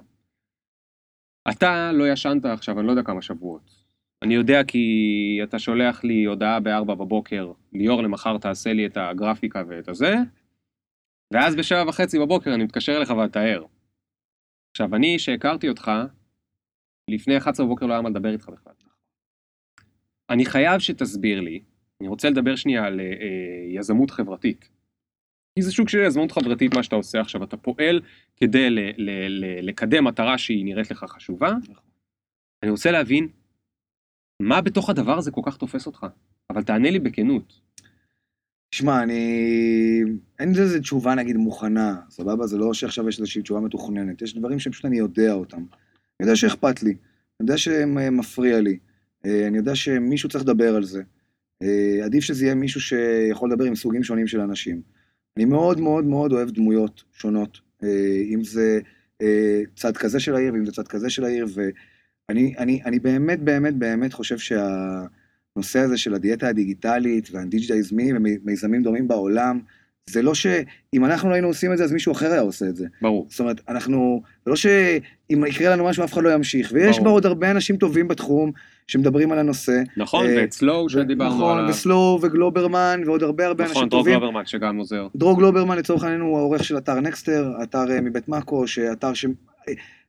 אתה לא ישנת עכשיו, אני לא יודע כמה שבועות. אני יודע כי אתה שולח לי הודעה בארבע בבוקר, ליאור למחר תעשה לי את הגרפיקה ואת הזה, ואז בשבע וחצי בבוקר אני מתקשר אליך ואתה ער. עכשיו, אני, שהכרתי אותך, לפני 11 בבוקר לא היה מה לדבר איתך בכלל. אני חייב שתסביר לי, אני רוצה לדבר שנייה על אה, אה, יזמות חברתית. כי זה סוג של יזמות חברתית מה שאתה עושה עכשיו, אתה פועל כדי לקדם מטרה שהיא נראית לך חשובה. אני רוצה להבין, מה בתוך הדבר הזה כל כך תופס אותך? אבל תענה לי בכנות. שמע, אני... אין לזה תשובה נגיד מוכנה, סבבה? זה לא שעכשיו יש איזושהי תשובה מתוכננת, יש דברים שפשוט אני יודע אותם. אני יודע שאכפת לי, אני יודע שמפריע לי, אה, אני יודע שמישהו צריך לדבר על זה. אה, עדיף שזה יהיה מישהו שיכול לדבר עם סוגים שונים של אנשים. אני מאוד מאוד מאוד אוהב דמויות שונות, אה, אם זה צד כזה של העיר ואם זה צד כזה של העיר, ואני אני, אני באמת באמת באמת חושב שה... הנושא הזה של הדיאטה הדיגיטלית וה Undigitize Me ומיזמים דומים בעולם, זה לא שאם אנחנו לא היינו עושים את זה, אז מישהו אחר היה עושה את זה. ברור. זאת אומרת, אנחנו, זה לא שאם יקרה לנו משהו, אף אחד לא ימשיך. ויש בה עוד הרבה אנשים טובים בתחום שמדברים על הנושא. נכון, ואת Slow שדיברנו נכון, עליו. נכון, ו Slow וגלוברמן ועוד הרבה הרבה נכון, אנשים טובים. נכון, דרור גלוברמן שגם עוזר. דרור גלוברמן לצורך העניין הוא העורך של אתר נקסטר, אתר אה, מבית מאקו, שאתר ש...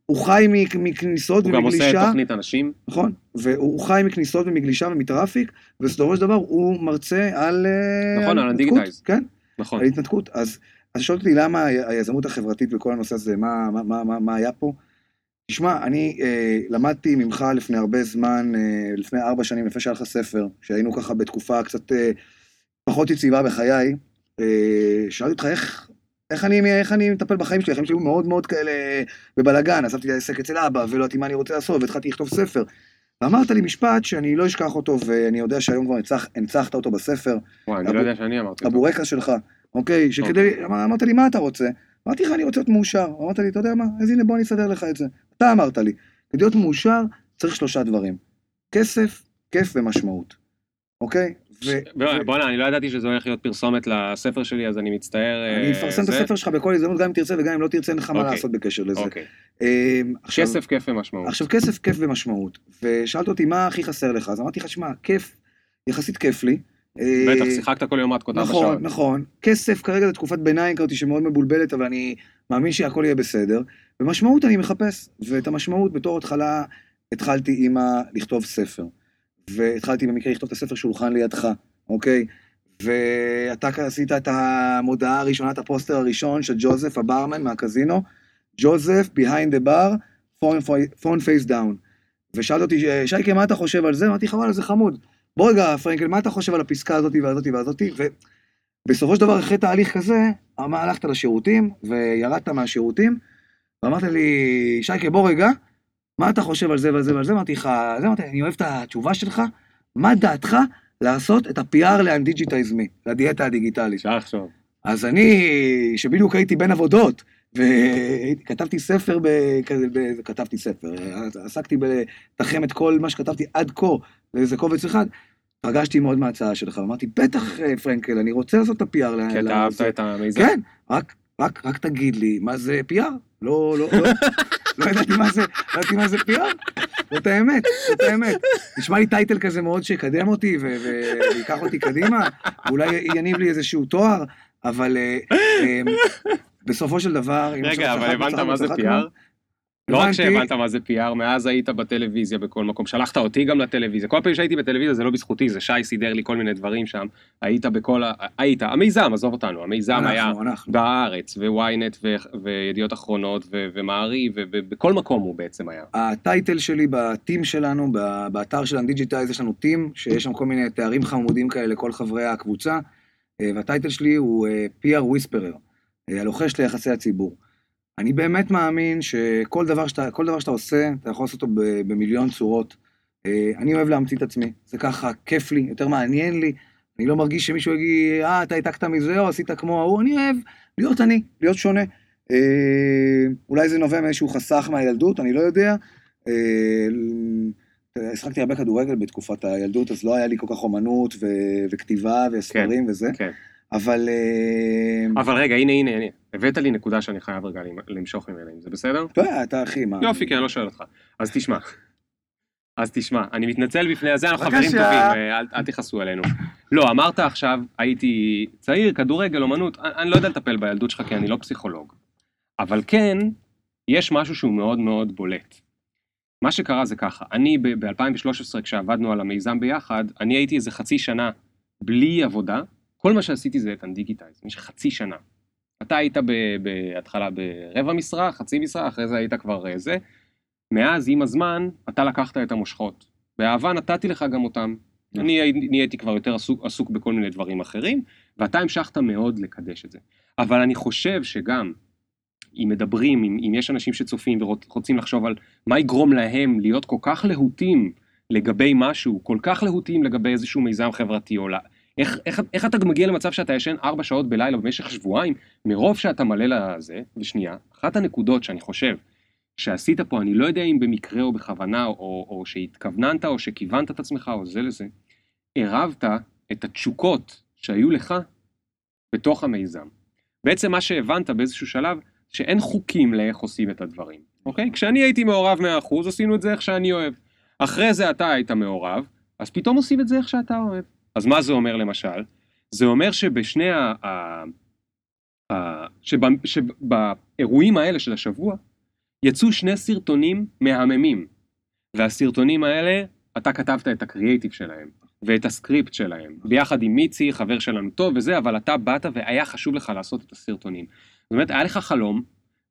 הוא חי מכניסות ומגלישה. הוא גם עושה תוכנית אנשים. נכון, והוא חי מכניסות ומגלישה ומטראפיק, ובסופו של דבר הוא מרצה על... אה, נכון, על הדיגיטייז. כן, נכון. על התנתקות. אז, אז שואלת אותי למה היזמות החברתית וכל הנושא הזה, מה, מה, מה, מה, מה היה פה? תשמע, אני אה, למדתי ממך לפני הרבה זמן, אה, לפני ארבע שנים, לפני שהיה לך ספר, שהיינו ככה בתקופה קצת אה, פחות יציבה בחיי, אה, שאלתי אותך איך, איך אני, איך אני מטפל בחיים שלי, החיים שלי היו מאוד מאוד כאלה בבלאגן, עזבתי לעסק אצל אבא, ולא ידעתי מה אני רוצה לעשות, והתחלתי לכתוב ספר. ואמרת לי משפט שאני לא אשכח אותו, ואני יודע שהיום כבר הנצח, הנצחת אותו בספר. וואי, אני לא יודע שאני אמרתי אותו. הבורקס שלך, אוקיי? שכדי, אוקיי. אמרת לי, מה אתה רוצה? אמרתי לך, אני רוצה להיות מאושר. אמרת לי, אתה יודע מה? אז הנה, בוא אני אסדר לך את זה. אתה אמרת לי, כדי להיות מאושר צריך שלושה דברים. כסף, כיף ומשמעות, אוקיי? בוא'נה, אני לא ידעתי שזה הולך להיות פרסומת לספר שלי, אז אני מצטער. אני אפרסם את הספר שלך בכל הזדמנות, גם אם תרצה וגם אם לא תרצה, אין לך מה אוקיי. לעשות בקשר לזה. אוקיי. אמ, כסף, כיף ומשמעות. עכשיו, כסף, כיף ומשמעות. ושאלת אותי, מה הכי חסר לך? אז אמרתי לך, שמע, כיף, יחסית כיף לי. בטח, אה, שיחקת כל יום מתקות ארבע שעות. נכון, נכון. כסף כרגע זה תקופת ביניים כזאת שמאוד מבולבלת, אבל אני מאמין שהכל יהיה בסדר. ומשמעות אני מחפש, ואת המשמעות בתור התחלה התחלתי עם לכתוב ספר. והתחלתי במקרה לכתוב את הספר שולחן לידך. אוקיי? ואתה עשית את המודעה הראשונה, את הפוסטר הראשון של ג'וזף הברמן מהקזינו, ג'וזף, behind the bar, phone face down. ושאלת אותי, שייקה, מה אתה חושב על זה? אמרתי וואלה, זה חמוד. בוא רגע, פרנקל, מה אתה חושב על הפסקה הזאתי והזאתי והזאתי? ובסופו של דבר, אחרי תהליך כזה, הלכת לשירותים, וירדת מהשירותים, ואמרת לי, שייקה, בוא רגע, מה אתה חושב על זה ועל זה ועל זה? אמרתי לך, זה אמרתי, אני אוהב את התשובה שלך, מה דעתך לעשות את ה-PR ל Undigitize Me, לדיאטה הדיגיטלית. אפשר לחשוב. אז אני, שבדיוק הייתי בין עבודות, וכתבתי ספר, ב... כתבתי ספר, עסקתי בלתחם את כל מה שכתבתי עד כה לאיזה קובץ אחד, התרגשתי מאוד מההצעה שלך, אמרתי, בטח, אה, פרנקל, אני רוצה לעשות את ה-PR. כי אתה אהבת את המיזם. כן, רק, רק, רק תגיד לי, מה זה PR? לא, לא, לא, לא ידעתי מה זה, לא ידעתי מה זה PR. זאת האמת, זאת האמת. נשמע לי טייטל כזה מאוד שיקדם אותי ויקח אותי קדימה, ואולי יניב לי איזשהו תואר, אבל אה, אה, בסופו של דבר... רגע, אבל הבנת מה זה PR? לא רק שהבנת מה זה PR, מאז היית בטלוויזיה בכל מקום, שלחת אותי גם לטלוויזיה, כל פעם שהייתי בטלוויזיה זה לא בזכותי, זה שי סידר לי כל מיני דברים שם, היית בכל ה... היית, המיזם, עזוב אותנו, המיזם היה בארץ, וויינט, וידיעות אחרונות, ומעריב, ובכל מקום הוא בעצם היה. ה title שלי ב team שלנו, באתר של Undigitize, יש לנו team, שיש שם כל מיני תארים חמודים כאלה לכל חברי הקבוצה, אה, וה title שלי הוא אה, PR Whisperer, אה, הלוחש ליחסי הציבור. אני באמת מאמין שכל דבר שאתה, דבר שאתה עושה, אתה יכול לעשות אותו במיליון צורות. אה, אני אוהב להמציא את עצמי, זה ככה כיף לי, יותר מעניין לי. אני לא מרגיש שמישהו יגיד, אה, אתה העתקת מזה או עשית כמו ההוא, אני אוהב להיות אני, להיות שונה. אה, אולי זה נובע מאיזשהו חסך מהילדות, אני לא יודע. השחקתי הרבה כדורגל בתקופת הילדות, אז לא היה לי כל כך אומנות ו- וכתיבה וספרים כן, וזה. כן. אבל... אה, אבל רגע, הנה, הנה, הנה, הבאת לי נקודה שאני חייב רגע למשוך ממנה, אם זה בסדר? לא, אתה אחי, מה... יופי, כן, אני לא שואל אותך. אז תשמע. אז תשמע, אני מתנצל בפני הזה, אנחנו חברים טובים, אה, אל, אל תכעסו עלינו. לא, אמרת עכשיו, הייתי צעיר, כדורגל, אומנות, אני, אני לא יודע לטפל בילדות שלך כי אני לא פסיכולוג. אבל כן, יש משהו שהוא מאוד מאוד בולט. מה שקרה זה ככה, אני ב-2013 כשעבדנו על המיזם ביחד, אני הייתי איזה חצי שנה בלי עבודה, כל מה שעשיתי זה איתן דיגיטייז, במשך חצי שנה. אתה היית בהתחלה ברבע משרה, חצי משרה, אחרי זה היית כבר אה, זה. מאז, עם הזמן, אתה לקחת את המושכות. באהבה נתתי לך גם אותם. אני נהייתי כבר יותר עסוק, עסוק בכל מיני דברים אחרים, ואתה המשכת מאוד לקדש את זה. אבל אני חושב שגם, אם מדברים, אם, אם יש אנשים שצופים ורוצים לחשוב על מה יגרום להם להיות כל כך להוטים לגבי משהו, כל כך להוטים לגבי איזשהו מיזם חברתי, או איך, איך, אתה מגיע למצב שאתה ישן ארבע שעות בלילה במשך שבועיים, מרוב שאתה מלא לזה, ושנייה, אחת הנקודות שאני חושב שעשית פה, אני לא יודע אם במקרה או בכוונה, או שהתכווננת, או שכיוונת את עצמך, או זה לזה, עירבת את התשוקות שהיו לך בתוך המיזם. בעצם מה שהבנת באיזשהו שלב, שאין חוקים לאיך עושים את הדברים, אוקיי? כשאני הייתי מעורב 100%, עשינו את זה איך שאני אוהב. אחרי זה אתה היית מעורב, אז פתאום עושים את זה איך שאתה אוהב. אז מה זה אומר למשל? זה אומר שבשני ה... ה... ה... שב... שבאירועים האלה של השבוע, יצאו שני סרטונים מהממים. והסרטונים האלה, אתה כתבת את הקריאייטיב שלהם, ואת הסקריפט שלהם, ביחד עם מיצי, חבר שלנו טוב וזה, אבל אתה באת והיה חשוב לך לעשות את הסרטונים. זאת אומרת, היה לך חלום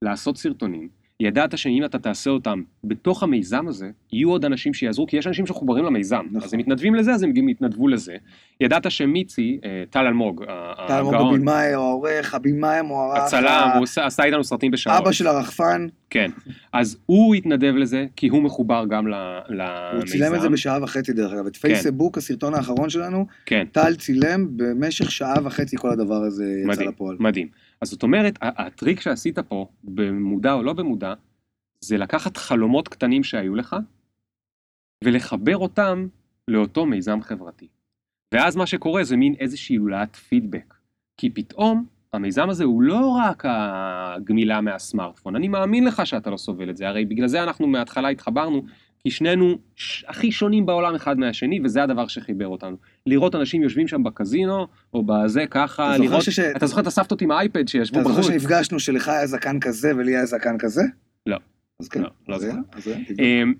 לעשות סרטונים, ידעת שאם אתה תעשה אותם בתוך המיזם הזה, יהיו עוד אנשים שיעזרו, כי יש אנשים שמחוברים למיזם, נכון. אז הם מתנדבים לזה, אז הם גם יתנדבו לזה. ידעת שמיצי, אה, טל אלמוג, טל אלמוג הבמאי, העורך, הבמאי המוערך. הצלם, הוא עשה איתנו סרטים בשעות. אבא של הרחפן. כן, אז הוא התנדב לזה, כי הוא מחובר גם למיזם. הוא צילם את זה בשעה וחצי דרך אגב, את כן. פייסבוק, הסרטון האחרון שלנו, כן. טל צילם במשך שעה וחצי כל הדבר הזה יצא לפועל. מדהים. אז זאת אומרת, הטריק שעשית פה, במודע או לא במודע, זה לקחת חלומות קטנים שהיו לך, ולחבר אותם לאותו מיזם חברתי. ואז מה שקורה זה מין איזושהי לולאת פידבק. כי פתאום המיזם הזה הוא לא רק הגמילה מהסמארטפון, אני מאמין לך שאתה לא סובל את זה, הרי בגלל זה אנחנו מההתחלה התחברנו, כי שנינו. הכי שונים בעולם אחד מהשני, וזה הדבר שחיבר אותנו. לראות אנשים יושבים שם בקזינו, או בזה ככה, לראות... שש... אתה זוכר את הסבתות עם האייפד שישבו בחוץ? אתה זוכר שנפגשנו שלך היה זקן כזה ולי היה זקן כזה? לא. אז כן. לא, לא זוכר. אמ,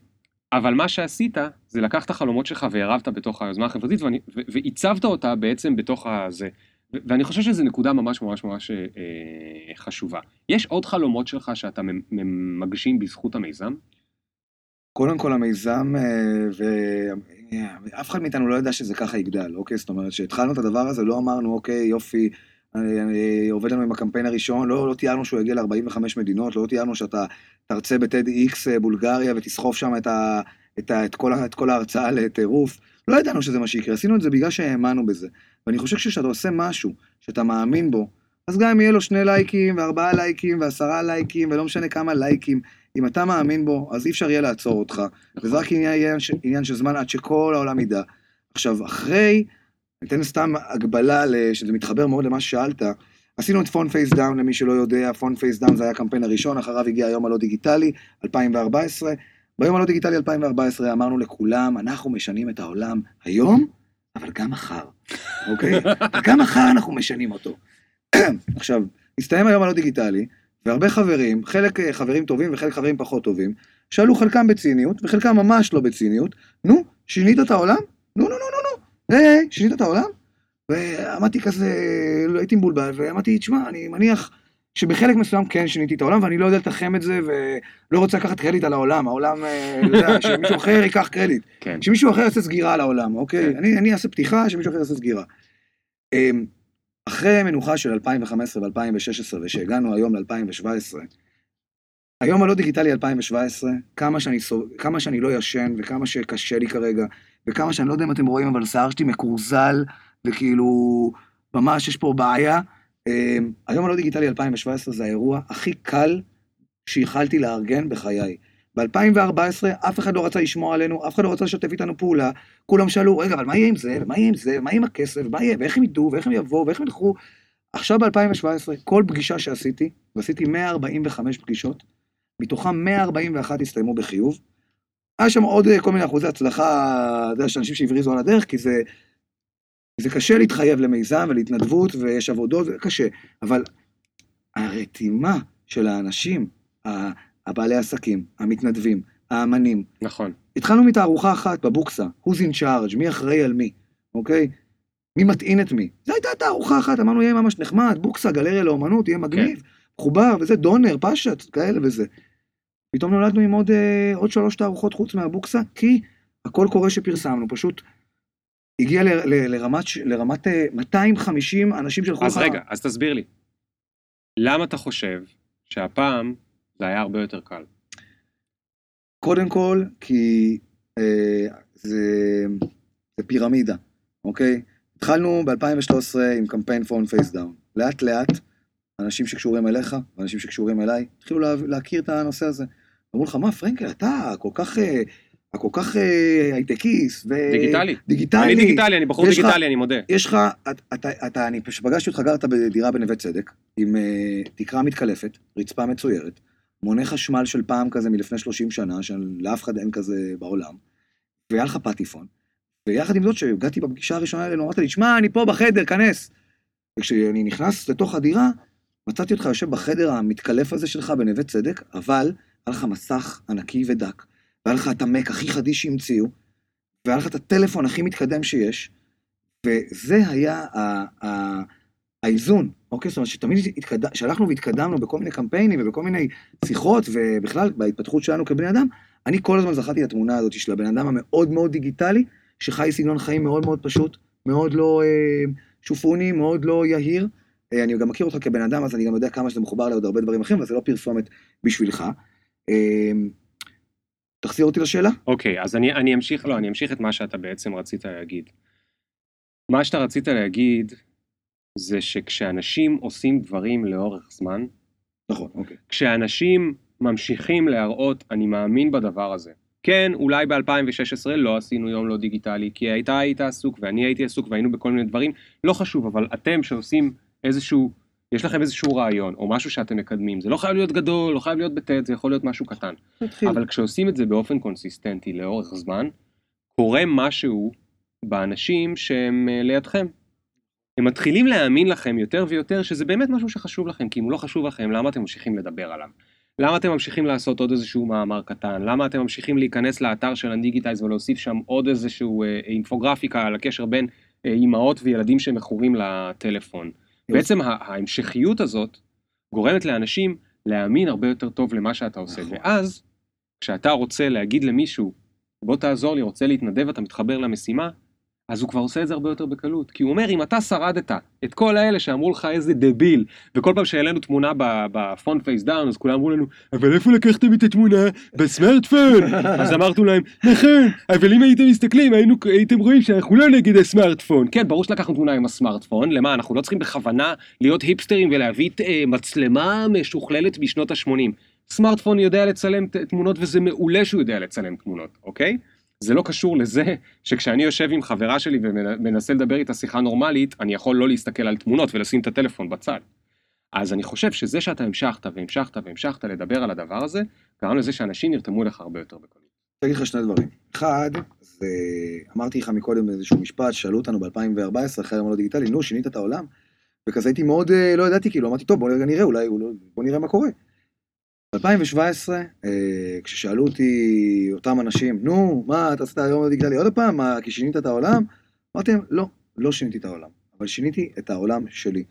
אבל מה שעשית, זה לקחת חלומות שלך וערבת בתוך היוזמה החברתית, ועיצבת אותה בעצם בתוך הזה. ואני חושב שזו נקודה ממש ממש ממש אה, חשובה. יש עוד חלומות שלך שאתה מגשים בזכות המיזם? קודם כל המיזם, אה, ואף אחד מאיתנו לא ידע שזה ככה יגדל, אוקיי? זאת אומרת, כשהתחלנו את הדבר הזה, לא אמרנו, אוקיי, יופי, עובד לנו עם הקמפיין הראשון, לא, לא תיארנו שהוא יגיע ל-45 מדינות, לא תיארנו שאתה תרצה בטד איקס אה, בולגריה ותסחוף שם את, ה, את, ה, את, כל, את כל ההרצאה לטירוף. לא ידענו שזה מה שיקרה, עשינו את זה בגלל שהאמנו בזה. ואני חושב שכשאתה עושה משהו שאתה מאמין בו, אז גם אם יהיה לו שני לייקים, וארבעה לייקים, ועשרה לייקים, ולא משנה כמה לייקים, אם אתה מאמין בו, אז אי אפשר יהיה לעצור אותך. נכון. וזה רק עניין, עניין של זמן עד שכל העולם ידע. עכשיו, אחרי, ניתן סתם הקבלה, שזה מתחבר מאוד למה ששאלת, עשינו את Phone Face Down, למי שלא יודע, Phone Face Down זה היה הקמפיין הראשון, אחריו הגיע היום הלא דיגיטלי, 2014. ביום הלא דיגיטלי 2014 אמרנו לכולם, אנחנו משנים את העולם היום, אבל גם מחר, אוקיי? וגם מחר אנחנו משנים אותו. עכשיו, הסתיים היום הלא דיגיטלי, והרבה חברים, חלק אה, חברים טובים וחלק חברים פחות טובים, שאלו חלקם בציניות, וחלקם ממש לא בציניות, נו, שינית את העולם? נו, נו, נו, נו, נו, היי, שינית את העולם? ועמדתי כזה, לא הייתי מבולבל, ואמרתי, תשמע, אני מניח שבחלק מסוים כן שיניתי את העולם, ואני לא יודע לתחם את זה, ולא רוצה לקחת קרדיט על העולם, העולם, אה, אתה יודע, שמישהו אחר ייקח קרדיט. כן. שמישהו אחר יעשה סגירה על העולם, אוקיי? כן. אני, אני אעשה פתיחה, שמישהו אחר יעשה סגירה. אחרי מנוחה של 2015 ו-2016, ושהגענו היום ל-2017, היום הלא דיגיטלי 2017, כמה שאני, כמה שאני לא ישן, וכמה שקשה לי כרגע, וכמה שאני לא יודע אם אתם רואים, אבל השיער שלי מקורזל, וכאילו, ממש יש פה בעיה. אמ, היום הלא דיגיטלי 2017 זה האירוע הכי קל שיכלתי לארגן בחיי. ב-2014 אף אחד לא רצה לשמוע עלינו, אף אחד לא רצה לשתף איתנו פעולה, כולם שאלו, רגע, אבל מה יהיה עם זה, ומה יהיה עם זה, ומה יהיה עם הכסף, ומה יהיה, ואיך הם ידעו, ואיך הם יבואו, ואיך הם ילכו. עכשיו ב-2017, כל פגישה שעשיתי, ועשיתי 145 פגישות, מתוכם 141 הסתיימו בחיוב. היה שם עוד אה, כל מיני אחוזי הצלחה, אתה יודע, של אנשים שהבריזו על הדרך, כי זה, זה קשה להתחייב למיזם ולהתנדבות, ויש עבודות, זה קשה, אבל הרתימה של האנשים, הבעלי עסקים, המתנדבים, האמנים. נכון. התחלנו מתערוכה אחת בבוקסה, who's in charge, מי אחראי על מי, אוקיי? מי מטעין את מי. זו הייתה תערוכה אחת, אמרנו יהיה ממש נחמד, בוקסה, גלריה לאומנות, יהיה מגניב, מחובר וזה, דונר, פשט, כאלה וזה. פתאום נולדנו עם עוד, אה, עוד שלוש תערוכות חוץ מהבוקסה, כי הכל קורה שפרסמנו, פשוט הגיע ל, ל, לרמת, לרמת אה, 250 אנשים שלחו אז רגע, אז תסביר לי. למה אתה חושב שהפעם זה היה הרבה יותר קל? קודם כל, כי אה, זה, זה פירמידה, אוקיי? התחלנו ב-2013 עם קמפיין Phone Face Down. לאט לאט, אנשים שקשורים אליך, ואנשים שקשורים אליי, התחילו לה, להכיר את הנושא הזה. אמרו לך, מה, פרנקל, אתה כל כך, אה, כל כך אה, הייטקיסט, ו... דיגיטלי. דיגיטלי. אני דיגיטלי, אני בחור דיגיטלי, אני מודה. יש לך, אתה, אני פגשתי אותך, גרת בדירה בנווה צדק, עם uh, תקרה מתקלפת, רצפה מצוירת, מונה חשמל של פעם כזה מלפני 30 שנה, שלאף אחד אין כזה בעולם, והיה לך פטיפון, ויחד עם זאת, כשהגעתי בפגישה הראשונה אלינו, אמרת לי, שמע, אני פה בחדר, כנס. וכשאני נכנס לתוך הדירה, מצאתי אותך יושב בחדר המתקלף הזה שלך בנווה צדק, אבל היה לך מסך ענקי ודק, והיה לך את המק הכי חדיש שהמציאו, והיה לך את הטלפון הכי מתקדם שיש, וזה היה האיזון, אוקיי? זאת אומרת שתמיד התקד... שהלכנו והתקדמנו בכל מיני קמפיינים ובכל מיני שיחות, ובכלל בהתפתחות שלנו כבני אדם, אני כל הזמן זכרתי את התמונה הזאת של הבן אדם המאוד מאוד דיגיטלי, שחי סגנון חיים מאוד מאוד פשוט, מאוד לא אה, שופוני, מאוד לא יהיר. אה, אני גם מכיר אותך כבן אדם, אז אני גם יודע כמה שזה מחובר לעוד הרבה דברים אחרים, אבל זה לא פרסומת בשבילך. אה, תחזיר אותי לשאלה? אוקיי, אז אני, אני אמשיך, לא, אני אמשיך את מה שאתה בעצם רצית להגיד. מה שאתה רצית להגיד זה שכשאנשים עושים דברים לאורך זמן, נכון, אוקיי. כשאנשים ממשיכים להראות, אני מאמין בדבר הזה. כן, אולי ב-2016 לא עשינו יום לא דיגיטלי, כי אתה היית עסוק ואני הייתי עסוק והיינו בכל מיני דברים, לא חשוב, אבל אתם שעושים איזשהו, יש לכם איזשהו רעיון, או משהו שאתם מקדמים, זה לא חייב להיות גדול, לא חייב להיות בטט, זה יכול להיות משהו קטן. נתחיל. אבל כשעושים את זה באופן קונסיסטנטי לאורך זמן, קורה משהו באנשים שהם אה, לידכם. הם מתחילים להאמין לכם יותר ויותר שזה באמת משהו שחשוב לכם, כי אם הוא לא חשוב לכם, למה אתם ממשיכים לדבר עליו? למה אתם ממשיכים לעשות עוד איזשהו מאמר קטן? למה אתם ממשיכים להיכנס לאתר של Undigitize ולהוסיף שם עוד איזשהו אה, אינפוגרפיקה על הקשר בין אה, אימהות וילדים שמכורים לטלפון? בעצם ההמשכיות הזאת גורמת לאנשים להאמין הרבה יותר טוב למה שאתה עושה. נכון. ואז, כשאתה רוצה להגיד למישהו, בוא תעזור לי, רוצה להתנדב, אתה מתחבר למשימה, אז הוא כבר עושה את זה הרבה יותר בקלות. כי הוא אומר, אם אתה שרדת את כל האלה שאמרו לך איזה דביל, וכל פעם שהעלינו תמונה ב-put face down, אז כולם אמרו לנו, אבל איפה לקחתם את התמונה? בסמארטפון. אז אמרנו להם, נכון, אבל אם הייתם מסתכלים, היינו, הייתם רואים שאנחנו לא נגד הסמארטפון. כן, ברור שלקחנו תמונה עם הסמארטפון, למה? אנחנו לא צריכים בכוונה להיות היפסטרים ולהביא אה, מצלמה משוכללת בשנות ה-80. סמארטפון יודע לצלם תמונות וזה מעולה שהוא יודע לצלם תמונות, אוקיי? זה לא קשור לזה שכשאני יושב עם חברה שלי ומנסה לדבר איתה שיחה נורמלית, אני יכול לא להסתכל על תמונות ולשים את הטלפון בצד. אז אני חושב שזה שאתה המשכת והמשכת והמשכת לדבר על הדבר הזה, גרם לזה שאנשים נרתמו לך הרבה יותר בקלות. אני אגיד לך שני דברים. אחד, זה, אמרתי לך מקודם איזשהו משפט, שאלו אותנו ב-2014, אחרי היום הלא דיגיטלי, נו, שינית את העולם? וכזה הייתי מאוד, אה, לא ידעתי, כאילו, אמרתי, טוב, בוא נראה, אולי, בוא נראה מה קורה. ב-2017, אה, כששאלו אותי אותם אנשים, נו, מה, אתה עשית היום דיגיטלי עוד פעם? מה, כי שינית את העולם? אמרתי להם, לא, לא שיניתי את העולם, אבל שיניתי את העולם שלי.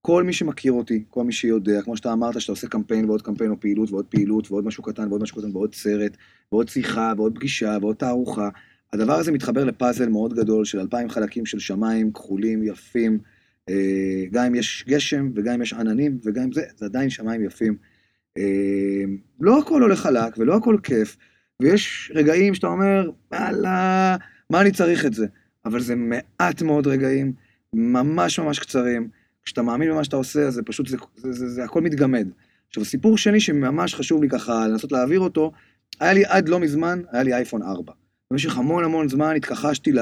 כל מי שמכיר אותי, כל מי שיודע, כמו שאתה אמרת, שאתה עושה קמפיין ועוד קמפיין או פעילות ועוד פעילות ועוד משהו קטן ועוד משהו קטן ועוד סרט ועוד שיחה ועוד פגישה ועוד תערוכה, הדבר הזה מתחבר לפאזל מאוד גדול של אלפיים חלקים של שמיים כחולים, יפים, אה, גם אם יש גשם וגם אם יש עננים וגם אם זה, זה עדיין שמיים יפים. אה, לא הכל הולך חלק ולא הכל כיף, ויש רגעים שאתה אומר, וואלה, מה אני צריך את זה? אבל זה מעט מאוד רגעים, ממש ממש קצרים. כשאתה מאמין במה שאתה עושה, זה פשוט, זה, זה, זה, זה הכל מתגמד. עכשיו, סיפור שני שממש חשוב לי ככה לנסות להעביר אותו, היה לי עד לא מזמן, היה לי אייפון 4. במשך המון המון זמן התכחשתי ל...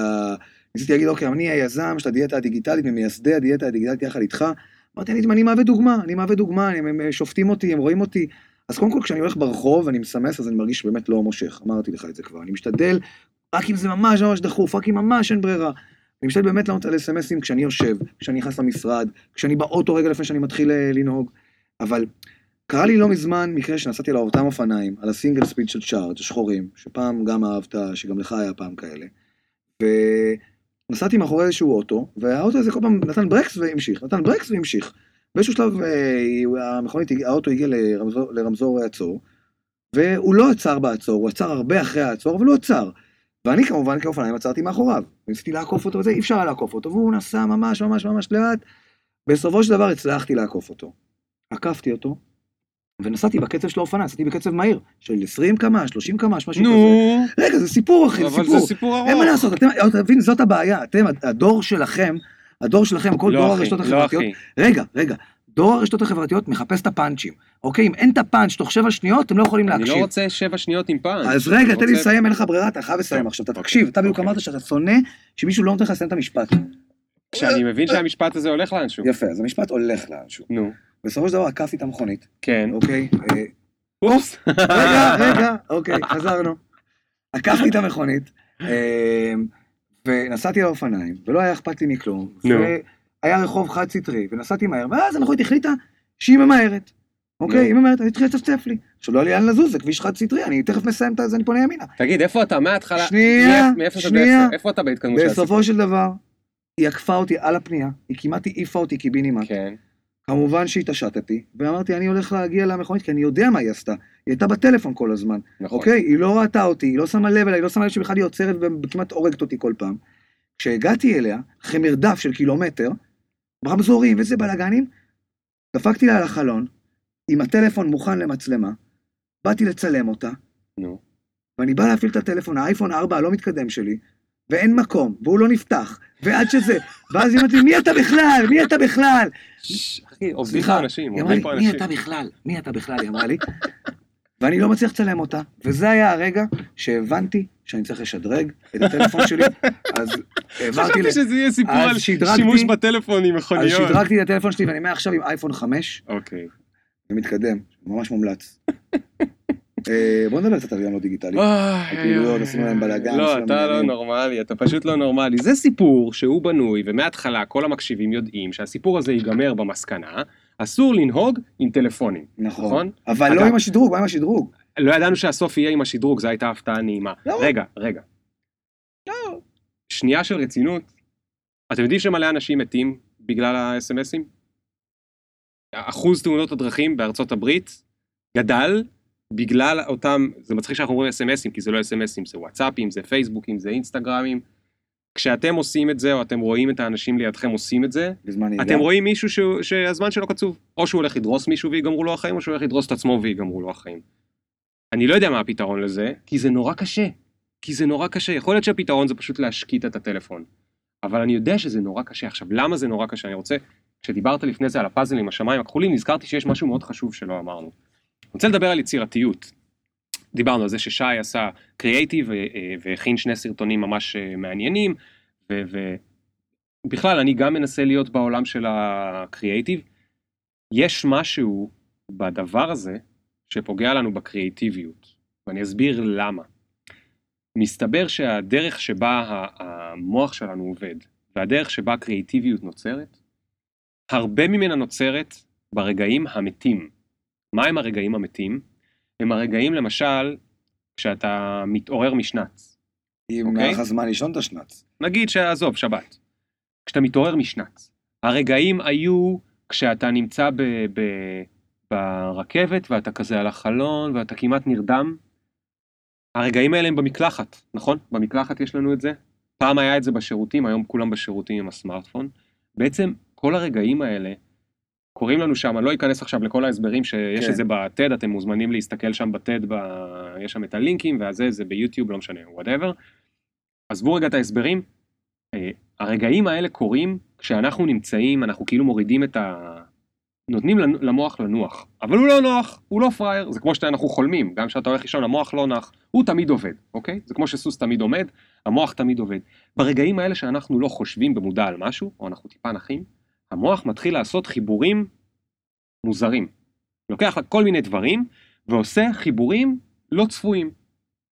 ניסיתי להגיד, אוקיי, אני היזם של הדיאטה הדיגיטלית, ממייסדי הדיאטה הדיגיטלית יחד איתך. אמרתי, אני, אני מהווה דוגמה, אני מהווה דוגמה, הם, הם שופטים אותי, הם רואים אותי. אז קודם כל, כשאני הולך ברחוב ואני מסמס, אז אני מרגיש שבאמת לא מושך. אמרתי לך את זה כבר. אני משתדל, רק אם זה ממש ממש דחוף, רק אם ממש אין ברירה. אני משתדל באמת לענות על אס.אם.אסים כשאני יושב, כשאני נכנס למשרד, כשאני באוטו רגע לפני שאני מתחיל אה, לנהוג. אבל קרה לי לא מזמן מקרה שנסעתי על אותם אופניים, על הסינגל ספיד של צ'ארג', השחורים, שפעם גם אהבת, שגם לך היה פעם כאלה. ונסעתי מאחורי איזשהו אוטו, והאוטו הזה כל פעם נתן ברקס והמשיך, נתן ברקס והמשיך. באיזשהו שלב אה, המכונית, האוטו הגיע לרמזור, לרמזור עצור, והוא לא עצר בעצור, הוא עצר הרבה אחרי העצור, אבל הוא עצר. ואני כמובן כאופניים עצרתי מאחוריו, ניסיתי לעקוף אותו וזה, אי אפשר היה לעקוף אותו, והוא נסע ממש ממש ממש לאט. בסופו של דבר הצלחתי לעקוף אותו. עקפתי אותו, ונסעתי בקצב של האופניים, נסעתי בקצב מהיר, של 20 קמ"ש, 30 קמ"ש, משהו נו. כזה. רגע, זה סיפור אחי, זה אבל סיפור. זה סיפור ארוך. אין מה לעשות, אתם, אתה מבין, זאת הבעיה, אתם, הדור שלכם, הדור שלכם, כל דור לא אחי, הרשתות לא החברתיות. רגע, רגע, דור הרשתות החברתיות מחפש את הפאנצ'ים, אוקיי? אם אין את הפאנץ' תוך שבע שניות, אתם לא יכולים אני להקשיב. לא רוצה שבע שניות עם פאנץ'. אז רגע, אני תן לי לסיים, אין לך ברירה, אתה חייב לסיים עכשיו, אתה אוקיי, תקשיב, אתה בדיוק אוקיי. אמרת שאתה שונא שמישהו לא נותן לך לסיים את המשפט. כשאני מבין שהמשפט הזה הולך לאנשהו. יפה, אז המשפט הולך לאנשהו. נו, בסופו של דבר עקפתי את המכונית, כן. אוקיי? אה, אופס. רגע, רגע, אוקיי, חזרנו. עקפתי את המכונית, אה, ונסעתי על האופניים, ולא היה אכפת לי מכלום. נו. והיה רחוב חד סטרי, ונסעתי מהר, ואז המכונית החליטה שהיא ממהרת. אוקיי. היא ממהרת, אז התחילה לצפצף לי. עכשיו לא היה לי לאן לזוז, זה כביש חד סטרי, אני תכף מסיים את זה, אני פונה ימינה. תגיד, איפה אתה מההתחלה? שנייה, שנייה. איפה אתה בהתקדמות של הסיפור? בסופו של דבר, היא עקפה אותי על הפנייה, היא כמעט העיפה אותי קיבינימט. כן. כמובן שהתעשתתי, ואמרתי, אני הולך להגיע למכונית, כי אני יודע מה היא עשתה. היא הייתה בטלפון כל הזמן. נכון. אוקיי? היא לא ראתה אותי, היא לא שמה לב אליי, היא לא שמה לב שבכלל היא עוצרת וכמעט הורגת אותי כל פעם. כשהגעתי אליה, אחרי מרדף של קילומטר, ברמזורים וזה בלאגנים, דפקתי לה על החלון, עם הטלפון מוכן למצלמה, באתי לצלם אותה, נו. ואני בא להפעיל את הטלפון, האייפון 4 הלא מתקדם שלי, ואין מקום, והוא לא נפתח, ועד שזה, ואז היא אמרת לי, מי אתה בכלל? מי אתה בכלל? אחי, עובדים פה אנשים, עובדים פה מי אנשים. אתה בכלל? מי אתה בכלל? היא אמרה לי. ואני לא מצליח לצלם אותה, וזה היה הרגע שהבנתי שאני צריך לשדרג את הטלפון שלי, אז העברתי, חשבתי שזה יהיה סיפור אז על שימוש בטלפון עם אז מכוניות. שדרגתי את הטלפון שלי, ואני מעכשיו עם אייפון 5, אוקיי. ומתקדם, ממש מומלץ. אה, בוא נדבר קצת על ים לא דיגיטלי. הפעילויות, אוי, עשינו להם אוי. בלאגן, לא, אתה להם לא. נורמלי, אתה פשוט לא נורמלי. זה סיפור שהוא בנוי, ומההתחלה כל המקשיבים יודעים שהסיפור הזה ייגמר במסקנה, אסור לנהוג עם טלפונים. נכון. נכון? אבל לא עם השדרוג, מה עם השדרוג? לא ידענו שהסוף יהיה עם השדרוג, זו הייתה הפתעה נעימה. לא. רגע, רגע. לא. שנייה של רצינות. אתם יודעים שמלא אנשים מתים בגלל האס.אם.אסים? אחוז תאונות הדרכים בארצות הברית גדל בגלל אותם, זה מצחיק שאנחנו אומרים אס.אם.אסים, כי זה לא אס.אם.אסים, זה וואטסאפים, זה פייסבוקים, זה אינסטגרמים. כשאתם עושים את זה, או אתם רואים את האנשים לידכם עושים את זה. אתם רואים מישהו שהוא, שהזמן שלו קצוב. או שהוא הולך לדרוס מישהו ויגמרו לו החיים, או שהוא הולך לדרוס את עצמו ויגמרו לו החיים. אני לא יודע מה הפתרון לזה, כי זה נורא קשה. כי זה נורא קשה. יכול להיות שהפתרון זה פשוט להשקיט את הטלפון. אבל אני יודע שזה נורא קשה. עכשיו, למה זה נורא קשה? אני רוצה, כשדיברת לפני זה על הפאזל עם השמיים הכחולים, נזכרתי שיש משהו מאוד חשוב שלא אמרנו. אני רוצה לדבר על יצירתיות. דיברנו על זה ששי עשה קריאייטיב אה, והכין שני סרטונים ממש אה, מעניינים, ובכלל, אני גם מנסה להיות בעולם של הקריאייטיב. יש משהו בדבר הזה שפוגע לנו בקריאייטיביות, ואני אסביר למה. מסתבר שהדרך שבה המוח שלנו עובד, והדרך שבה הקריאייטיביות נוצרת, הרבה ממנה נוצרת ברגעים המתים. מה הם הרגעים המתים? הם הרגעים, למשל, כשאתה מתעורר משנץ. אם. היה לך זמן לישון את השנץ. נגיד שעזוב, שבת. כשאתה מתעורר משנץ. הרגעים היו כשאתה נמצא ב, ב, ברכבת ואתה כזה על החלון ואתה כמעט נרדם. הרגעים האלה הם במקלחת, נכון? במקלחת יש לנו את זה. פעם היה את זה בשירותים, היום כולם בשירותים עם הסמארטפון. בעצם כל הרגעים האלה קורים לנו שם, אני לא אכנס עכשיו לכל ההסברים שיש כן. את זה ב-TED, אתם מוזמנים להסתכל שם ב-TED, ב... יש שם את הלינקים, והזה זה ביוטיוב, לא משנה, whatever. עזבו רגע את ההסברים. אה, הרגעים האלה קורים כשאנחנו נמצאים, אנחנו כאילו מורידים את ה... נותנים למוח לנוח, אבל הוא לא נוח, הוא לא פראייר, זה כמו שאנחנו חולמים, גם כשאתה הולך לישון המוח לא נח, הוא תמיד עובד, אוקיי? זה כמו שסוס תמיד עומד, המוח תמיד עובד. ברגעים האלה שאנחנו לא חושבים במודע על משהו, או אנחנו טיפה נחים, המוח מתחיל לעשות חיבורים מוזרים. לוקח כל מיני דברים ועושה חיבורים לא צפויים,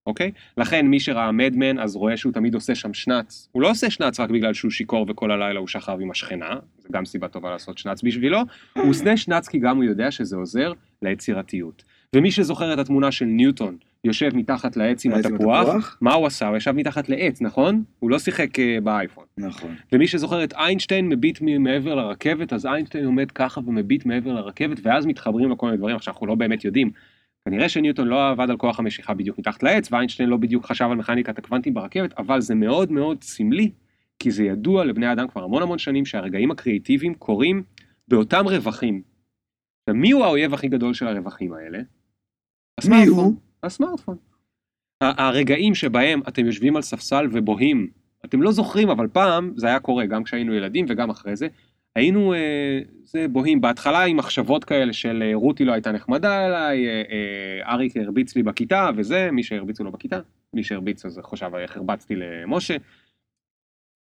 אוקיי? לכן מי שראה מדמן אז רואה שהוא תמיד עושה שם שנץ. הוא לא עושה שנץ רק בגלל שהוא שיכור וכל הלילה הוא שכב עם השכנה, זה גם סיבה טובה לעשות שנץ בשבילו, הוא עושה שנץ כי גם הוא יודע שזה עוזר ליצירתיות. ומי שזוכר את התמונה של ניוטון יושב מתחת לעץ עם התפוח? מה הוא עשה? הוא ישב מתחת לעץ, נכון? הוא לא שיחק אה, באייפון. נכון. ומי שזוכר את איינשטיין מביט מעבר לרכבת, אז איינשטיין עומד ככה ומביט מעבר לרכבת, ואז מתחברים לכל מיני דברים, עכשיו אנחנו לא באמת יודעים. כנראה שניוטון לא עבד על כוח המשיכה בדיוק מתחת לעץ, ואיינשטיין לא בדיוק חשב על מכניקת הקוונטים ברכבת, אבל זה מאוד מאוד סמלי, כי זה ידוע לבני אדם כבר המון המון שנים שהרגעים הקריאיטיביים קורים באותם רווחים. מי הוא האויב הכי גדול של הרווחים האלה? מי הוא? הסמארטפון. הרגעים שבהם אתם יושבים על ספסל ובוהים, אתם לא זוכרים, אבל פעם זה היה קורה, גם כשהיינו ילדים וגם אחרי זה, היינו אה, זה בוהים בהתחלה עם מחשבות כאלה של אה, רותי לא הייתה נחמדה אליי, אה, אה, אריק הרביץ לי בכיתה וזה, מי שהרביצו לו בכיתה, מי שהרביץ אז חושב איך הרבצתי למשה.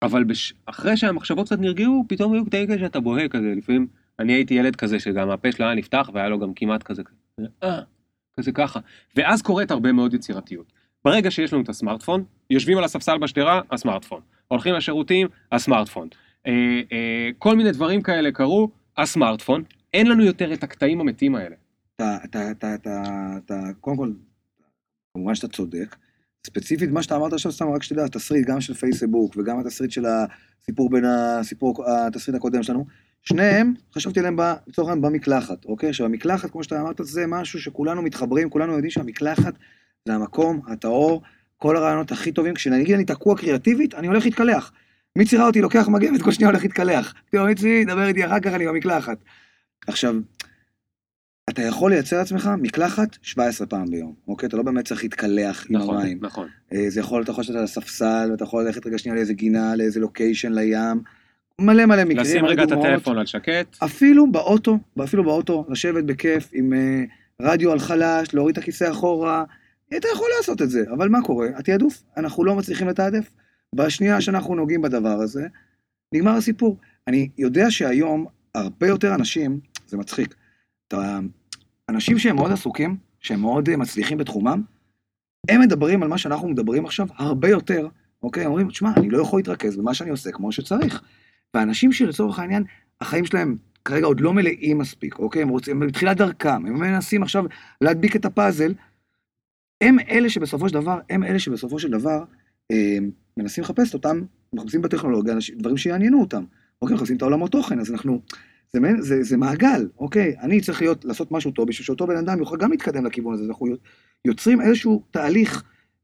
אבל בש... אחרי שהמחשבות קצת נרגעו, פתאום היו קטעים כאלה שאתה בוהה כזה, לפעמים אני הייתי ילד כזה שגם הפה שלו היה נפתח והיה לו גם כמעט כזה, אה, כזה ככה. ואז קורית הרבה מאוד יצירתיות. ברגע שיש לנו את הסמארטפון, יושבים על הספסל בשדרה, הסמארטפון. הולכים לשירותים, הסמארטפון. אה, אה, כל מיני דברים כאלה קרו, הסמארטפון. אין לנו יותר את הקטעים המתים האלה. אתה, אתה, אתה, אתה, אתה, קודם כל, כמובן שאתה צודק. ספציפית, מה שאתה אמרת עכשיו, סתם רק שתדע, התסריט גם של פייסבוק וגם התסריט של הסיפור בין הסיפור, התסריט הקודם שלנו, שניהם, חשבתי עליהם לצורך העניין במקלחת, אוקיי? עכשיו, המקלחת, כמו שאתה אמרת, זה משהו שכולנו מתחברים, כולנו יודעים שהמקלחת זה המקום הטהור, כל הרעיונות הכי טובים. כשנגיד אני תקוע קריאטיבית, אני הולך להתקלח. מיצי ראה אותי לוקח מגבת, כל שנייה הולך להתקלח. תראו, מיצי, דבר איתי אחר כך, אני במקלחת. עכשיו, אתה יכול לייצר לעצמך מקלחת 17 פעם ביום, אוקיי? אתה לא באמת צריך להתקלח עם נכון, המים. נכון. אה, זה יכול, אתה יכול לשבת על הספסל, ואתה יכול ללכת רגע שנייה לאיזה גינה, לאיזה לוקיישן, לים. מלא מלא מקרים. לשים רגע את. הטלפון על שקט. אפילו באוטו, אפילו באוטו, לשבת בכיף עם אה, רדיו על חלש, להוריד את הכיסא אחורה, אתה יכול לעשות את זה, אבל מה קורה? התעדוף, אנחנו לא מצליחים לתעדף. בשנייה שאנחנו נוגעים בדבר הזה, נגמר הסיפור. אני יודע שהיום הרבה יותר אנשים, זה מצחיק, אתה, אנשים שהם מאוד עסוקים, שהם מאוד אה, מצליחים בתחומם, הם מדברים על מה שאנחנו מדברים עכשיו הרבה יותר, אוקיי? אומרים, תשמע, אני לא יכול להתרכז במה שאני עושה כמו שצריך. ואנשים שלצורך העניין, החיים שלהם כרגע עוד לא מלאים מספיק, אוקיי? הם רוצים, הם בתחילת דרכם, הם מנסים עכשיו להדביק את הפאזל, הם אלה שבסופו של דבר, הם אלה שבסופו של דבר אה, מנסים לחפש את אותם, מחפשים בטכנולוגיה, דברים שיעניינו אותם, אוקיי? מחפשים את העולמות תוכן, אז אנחנו, זה, זה, זה מעגל, אוקיי? אני צריך להיות, לעשות משהו טוב בשביל שאותו בן אדם יוכל גם להתקדם לכיוון הזה, אנחנו יוצרים איזשהו תהליך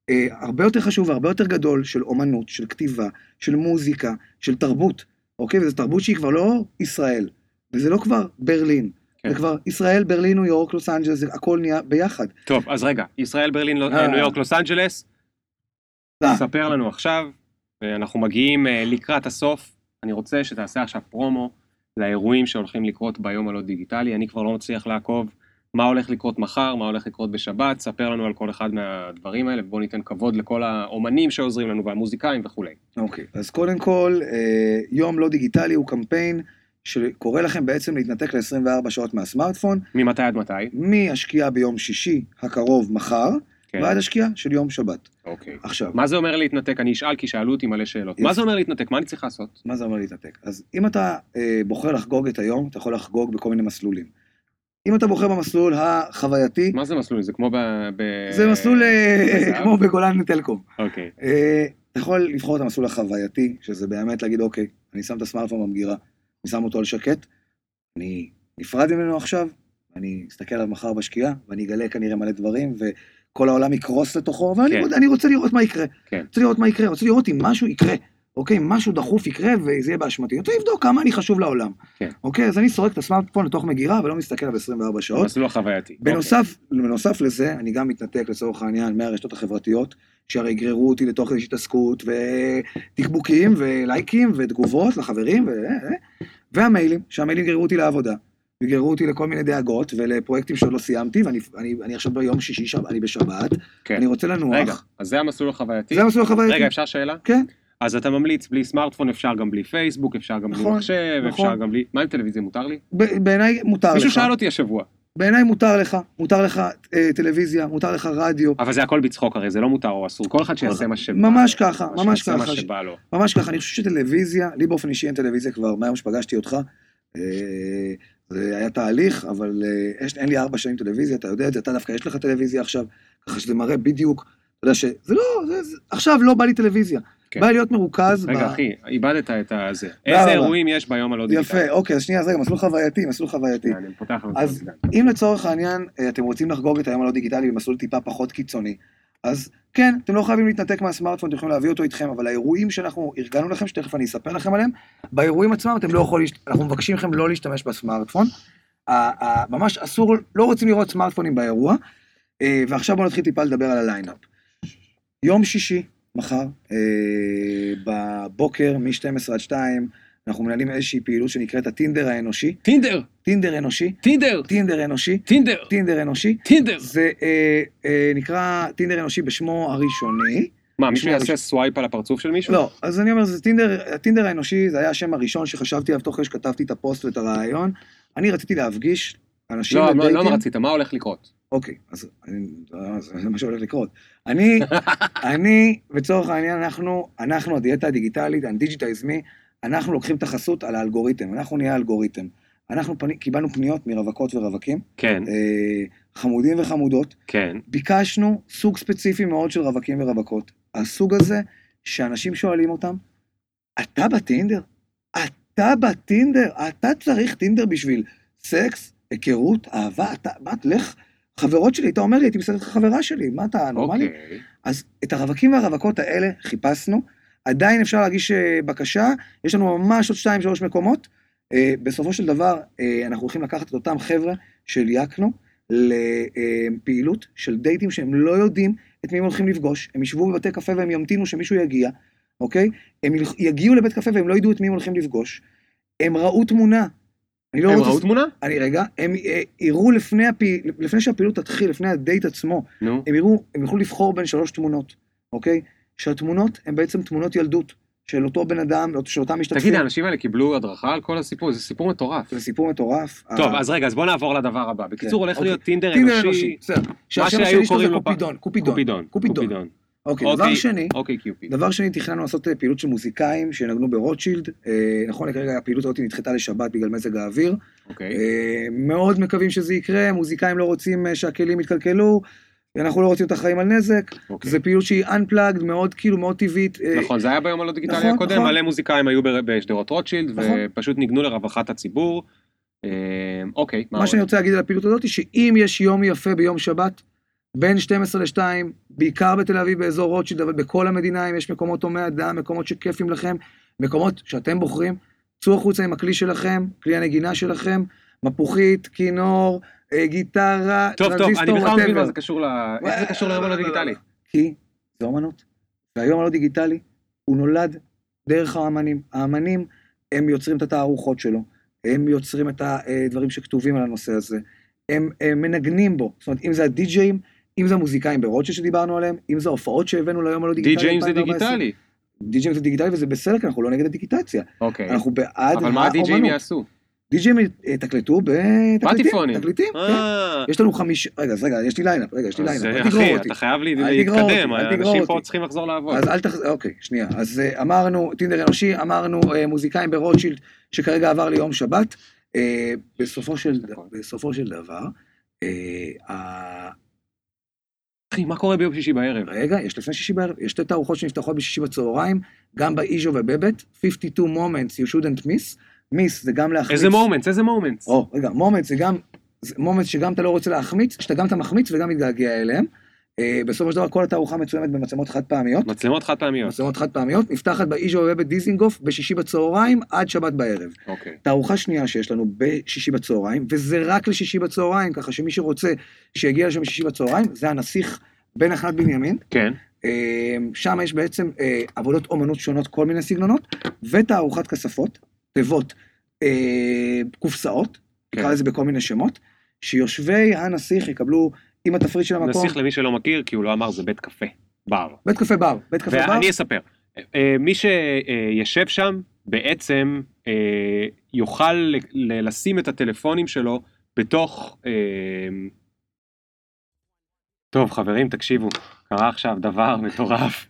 אה, הרבה יותר חשוב והרבה יותר גדול של אומנות, של כתיבה, של מוזיקה, של תרבות, אוקיי? וזו תרבות שהיא כבר לא ישראל, וזה לא כבר ברלין, כן. זה כבר ישראל, ברלין, ניו יורק, לוס אנג'לס, הכל נהיה ביחד. טוב, אז רגע, ישראל, ברלין, לא- אה. ניו יורק, לוס אנג'לס, אה. ספר לנו עכשיו, אנחנו מגיעים אה, לקראת הסוף, אני רוצה שתעשה עכשיו פרומו לאירועים שהולכים לקרות ביום הלא דיגיטלי, אני כבר לא מצליח לעקוב מה הולך לקרות מחר, מה הולך לקרות בשבת, ספר לנו על כל אחד מהדברים האלה, ובואו ניתן כבוד לכל האומנים שעוזרים לנו והמוזיקאים וכולי. אוקיי, אז קודם כל, אה, יום לא דיגיטלי הוא קמפיין שקורא לכם בעצם להתנתק ל-24 שעות מהסמארטפון, ממתי עד מתי? מהשקיעה ביום שישי הקרוב מחר, כן, ועד השקיעה של יום שבת. אוקיי. עכשיו, מה זה אומר להתנתק? אני אשאל כי שאלו אותי מלא שאלות. יפה. מה זה אומר להתנתק? מה אני צריך לעשות? מה זה אומר להתנתק? אז אם אתה אה, בוחר לחגוג את היום, אתה יכול לחגוג בכל מיני מסלולים. אם אתה בוחר במסלול החווייתי, מה זה מסלול? זה כמו ב... ב- זה מסלול אה? כמו בגולן טלקום. אוקיי. אה, אתה יכול לבחור את המסלול החווייתי, שזה באמת להגיד, אוקיי, אני שם את הסמארטפון במגירה, אני שם אותו על שקט, אני נפרד ממנו עכשיו, אני אסתכל עליו מחר בשקיעה, ואני אגלה כנראה מלא דברים, וכל העולם יקרוס לתוכו, ואני כן. אני רוצה לראות מה יקרה. כן. רוצה לראות מה יקרה, רוצה לראות אם משהו יקרה. אוקיי, משהו דחוף יקרה וזה יהיה באשמתי, אני רוצה לבדוק כמה אני חשוב לעולם. כן. אוקיי, אז אני סורק את הסמארטפון לתוך מגירה ולא מסתכל עליו 24 שעות. המסלול החווייתי. בנוסף, בנוסף לזה, אני גם מתנתק לצורך העניין מהרשתות החברתיות, שהרי יגררו אותי לתוך איזושהי התעסקות, ותחבוקים, ולייקים, ותגובות לחברים, ו... והמיילים, שהמיילים יגררו אותי לעבודה, יגררו אותי לכל מיני דאגות, ולפרויקטים שעוד לא סיימתי, ואני אני, אני עכשיו ביום שישי, שב, אני בשבת, כן. אני רוצה לנוח. רגע, אז זה המסלול החווייתי? זה המסלול החווייתי. רגע, אפשר שאלה? כן, אז אתה ממליץ בלי סמארטפון, אפשר גם בלי פייסבוק, אפשר גם בלי נכון, מחשב, נכון. אפשר גם בלי... מה עם טלוויזיה, מותר לי? בעיניי מותר לך. מישהו שאל אותי השבוע. בעיניי מותר לך, מותר לך אה, טלוויזיה, מותר לך רדיו, אבל זה הכל בצחוק הרי, זה לא מותר או אסור, כל אחד שיעשה מה שבא ממש לו. ככה, ממש שיעשה מה ככה. שבא לו. ממש ככה, אני חושב שטלוויזיה, לי באופן אישי אין טלוויזיה כבר מהיום שפגשתי אותך. אה, זה היה תהליך, אבל אה, יש, אין לי ארבע שנים טלוויזיה, אתה יודע את זה, אתה דווקא יש לך טלוויזיה עכשיו, ככה שזה מראה בדיוק, אתה יודע שזה לא, זה, זה, עכשיו לא בא לי טלוויזיה. כן. בא להיות מרוכז. רגע ב... אחי, איבדת את הזה. איזה. אירועים יש ביום הלא דיגיטלי? יפה, אוקיי, אז שנייה, אז רגע, מסלול חווייתי, מסלול חווייתי. אני פותח אז. אם לצורך העניין אה, אתם רוצים לחגוג את היום הלא דיגיטלי במסלול טיפה פחות קיצוני, אז כן, אתם לא חייבים להתנתק מהסמארטפון, אתם יכולים להביא אותו איתכם, אבל האירועים שאנחנו ארגנו לכם, שתכף אני אספר לכם עליהם, באירועים עצמם אתם לא יכולים, אנחנו מבקשים מכם לא להשתמש בסמארטפון. ממש אסור, לא רוצים לראות סמארטפונים באירוע, אה, ועכשיו בואו נתחיל טיפה לדבר על ה line-up. יום שישי, מחר, אה, בבוקר, מ-12 עד 2, אנחנו מנהלים איזושהי פעילות שנקראת הטינדר האנושי. טינדר! טינדר אנושי, טינדר! טינדר אנושי, טינדר! טינדר אנושי. טינדר! זה אה, אה, נקרא טינדר אנושי בשמו הראשוני. מה, מישהו יעשה הראשון. swipe על הפרצוף של מישהו? לא, אז אני אומר, זה טינדר, הטינדר האנושי זה היה השם הראשון שחשבתי עליו תוך כדי שכתבתי את הפוסט ואת הרעיון. אני רציתי להפגיש אנשים לא, מה- לדייטים. לא מה רצית, מה הולך לקרות? אוקיי, אז אני, לא, זה מה שהולך לקרות. אני, אני, לצורך העניין, אנחנו, אנחנו, הדיאטה הדיגיטלית, ה-Digitize me, אנחנו לוקחים את החסות על האלגוריתם, אנחנו נהיה האלגוריתם. אנחנו פני, קיבלנו פניות מרווקות ורווקים, כן, אה, חמודים וחמודות, כן. ביקשנו סוג ספציפי מאוד של רווקים ורווקות. הסוג הזה, שאנשים שואלים אותם, אתה בטינדר? אתה בטינדר? אתה צריך טינדר בשביל סקס, היכרות, אהבה? אתה, מה, לך, חברות שלי, אתה אומר לי, הייתי מסתדרת לך חברה שלי, מה אתה נורמלי? אוקיי. אז את הרווקים והרווקות האלה חיפשנו, עדיין אפשר להגיש אה, בקשה, יש לנו ממש עוד שתיים, שלוש מקומות. אה, בסופו של דבר, אה, אנחנו הולכים לקחת את אותם חבר'ה שליהקנו לפעילות של דייטים שהם לא יודעים את מי הם הולכים לפגוש. הם ישבו בבתי קפה והם ימתינו שמישהו יגיע, אוקיי? הם יגיעו לבית קפה והם לא ידעו את מי הם הולכים לפגוש. הם ראו תמונה. אני לא רוצה... תמונה? אני רגע, הם אה, יראו לפני, שהפעילות תתחיל, לפני הדייט עצמו, נו. הם יראו, הם יוכלו לבחור בין שלוש תמונות, אוקיי? שהתמונות הן בעצם תמונות ילדות של אותו בן אדם, של אותם משתתפים. תגיד, האנשים האלה קיבלו הדרכה על כל הסיפור? זה סיפור מטורף. זה סיפור מטורף. טוב, ה- אז רגע, אז בוא נעבור לדבר הבא. בקיצור, הולך אוקיי. להיות טינדר אנושי. שהשם שהיו קוראים לו פעם- קופידון, קופידון. קופידון. קופידון. אוקיי, דבר אוקיי. שני, אוקיי, קיופיד. דבר שני, תכננו לעשות אה, פעילות של מוזיקאים שינגנו ברוטשילד. אה, נכון לכרגע הפעילות הזאת נדחתה לשבת בגלל מזג האוויר. אוקיי. אה, מאוד מקווים שזה יקרה, מוזיקאים לא רוצים אה, שהכלים יתקלקלו, אנחנו לא רוצים להיות אחראים על נזק. אוקיי. זה פעילות שהיא unplugged, מאוד כאילו, מאוד טבעית. אה, נכון, זה היה ביום הלא דיגיטלי נכון, הקודם, נכון. מלא מוזיקאים היו בשדרות רוטשילד, נכון. ופשוט ניגנו לרווחת הציבור. אה, אוקיי, מה מה שאני? רוצה להגיד על הפעילות הזאת, שאם יש יום יפה ביום שבת, בין 12 ל-2, בעיקר בתל אביב, באזור רוטשילד, אבל בכל המדינה, אם יש מקומות הומי אדם, מקומות שכיפים לכם, מקומות שאתם בוחרים, צאו החוצה עם הכלי שלכם, כלי הנגינה שלכם, מפוחית, כינור, אה, גיטרה, טוב, טוב, אני בכלל לא מבין מה. זה קשור ל... איך זה קשור ליום הלא דיגיטלי? כי זה אומנות. והיום הלא דיגיטלי, הוא נולד דרך האמנים. האמנים, הם יוצרים את התערוכות שלו, הם יוצרים את הדברים שכתובים על הנושא הזה, הם, הם מנגנים בו. זאת אומרת, אם זה הדי-ג'אים, אם זה המוזיקאים ברוטשילד שדיברנו עליהם, אם זה ההופעות שהבאנו ליום הלא דיגיטלי. די-ג'אים זה 2014. דיגיטלי. די-ג'אים זה דיגיטלי וזה בסדר, כי אנחנו לא נגד הדיגיטציה. אוקיי. אנחנו בעד אבל מה הדי-ג'אים. יעשו? די-ג'אים אה, תקלטו בתקליטים. פטיפונים. תקליטים, כן. אה, יש לנו חמיש... רגע, אז רגע, יש לי line-up, רגע, יש לי line-up. אל תגרור אחי, אותי. אתה חייב להתקדם, האנשים פה. צריכים לחזור לעבוד. אז אל תח... אוקיי, שנייה. אז אמרנו, טינדר אנושי, אמרנו מוזיקאים ברוטשילד, שכרגע עבר ליום שבת. בסופו, של, דבר. אחי, מה קורה ביום שישי בערב? רגע, יש לפני שישי בערב, יש שתי תערוכות שנפתחות בשישי בצהריים, גם באיז'ו ובבית, 52 moments you shouldn't miss. miss זה גם להחמיץ. איזה moments, איזה moments. או, רגע, moment זה גם, moment שגם אתה לא רוצה להחמיץ, שאתה גם אתה מחמיץ וגם מתגעגע אליהם. Uh, בסופו של דבר כל התערוכה מצולמת במצלמות חד פעמיות. מצלמות חד פעמיות. מצלמות חד פעמיות, נפתחת באיז'ו ובבית דיזינגוף בשישי בצהריים עד שבת בערב. אוקיי. תערוכה שנייה שיש לנו בשישי בצהריים, וזה רק לשישי בצהריים, ככה שמי שרוצה שיגיע לשם בשישי בצהריים, זה הנסיך בן אחת בנימין. כן. אה, שם יש בעצם אה, עבודות אומנות שונות, כל מיני סגנונות, ותערוכת כספות, תיבות, אה, קופסאות, כן. נקרא לזה בכל מיני שמות, שיושבי הנסיך יקבלו עם התפריט של המקום, נסיך למי שלא מכיר, כי הוא לא אמר, זה בית קפה. בר. בית קפה בר, בית קפה בר, ואני אספר. אה, מי שישב שם, בעצם אה, יוכל לשים את הטלפונים שלו בתוך... אה, טוב, חברים, תקשיבו, קרה עכשיו דבר מטורף.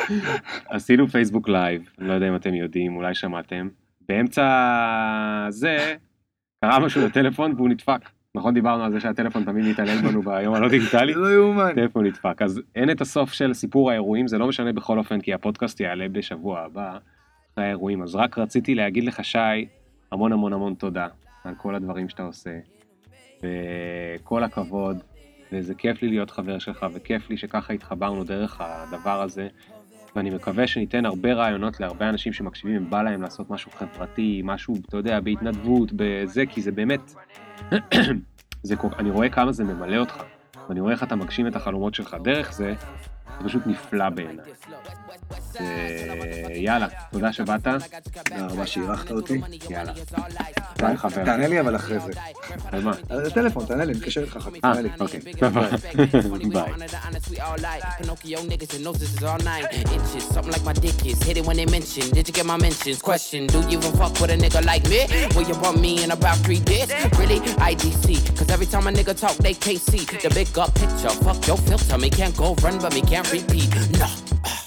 עשינו פייסבוק live, אני לא יודע אם אתם יודעים, אולי שמעתם. באמצע זה, קרה משהו לטלפון והוא נדפק. נכון דיברנו על זה שהטלפון תמיד מתעלל בנו ביום הלא דיגיטלי? לא יאומן. טלפון נדפק. אז אין את הסוף של סיפור האירועים, זה לא משנה בכל אופן, כי הפודקאסט יעלה בשבוע הבא, אחרי האירועים. אז רק רציתי להגיד לך, שי, המון המון המון תודה על כל הדברים שאתה עושה. וכל הכבוד, וזה כיף לי להיות חבר שלך, וכיף לי שככה התחברנו דרך הדבר הזה. ואני מקווה שניתן הרבה רעיונות להרבה אנשים שמקשיבים, אם בא להם לעשות משהו חברתי, משהו, אתה יודע, בהתנדבות, בזה, כי זה באמת, זה, אני רואה כמה זה ממלא אותך, ואני רואה איך אתה מגשים את החלומות שלך. דרך זה, זה פשוט נפלא בעיניי. יאללה, תודה שבאת. תודה רבה שאירחת אותי. יאללה. ביי חבר. תענה לי אבל אחרי זה. על מה? על הטלפון, תענה לי, נתקשר איתך, אה, תענה לי. אוקיי. ביי. Really? IDC. Cause every time a nigga talk, they KC. The big up picture. Fuck your filter. Me can't go run, but me can't and repeat. No.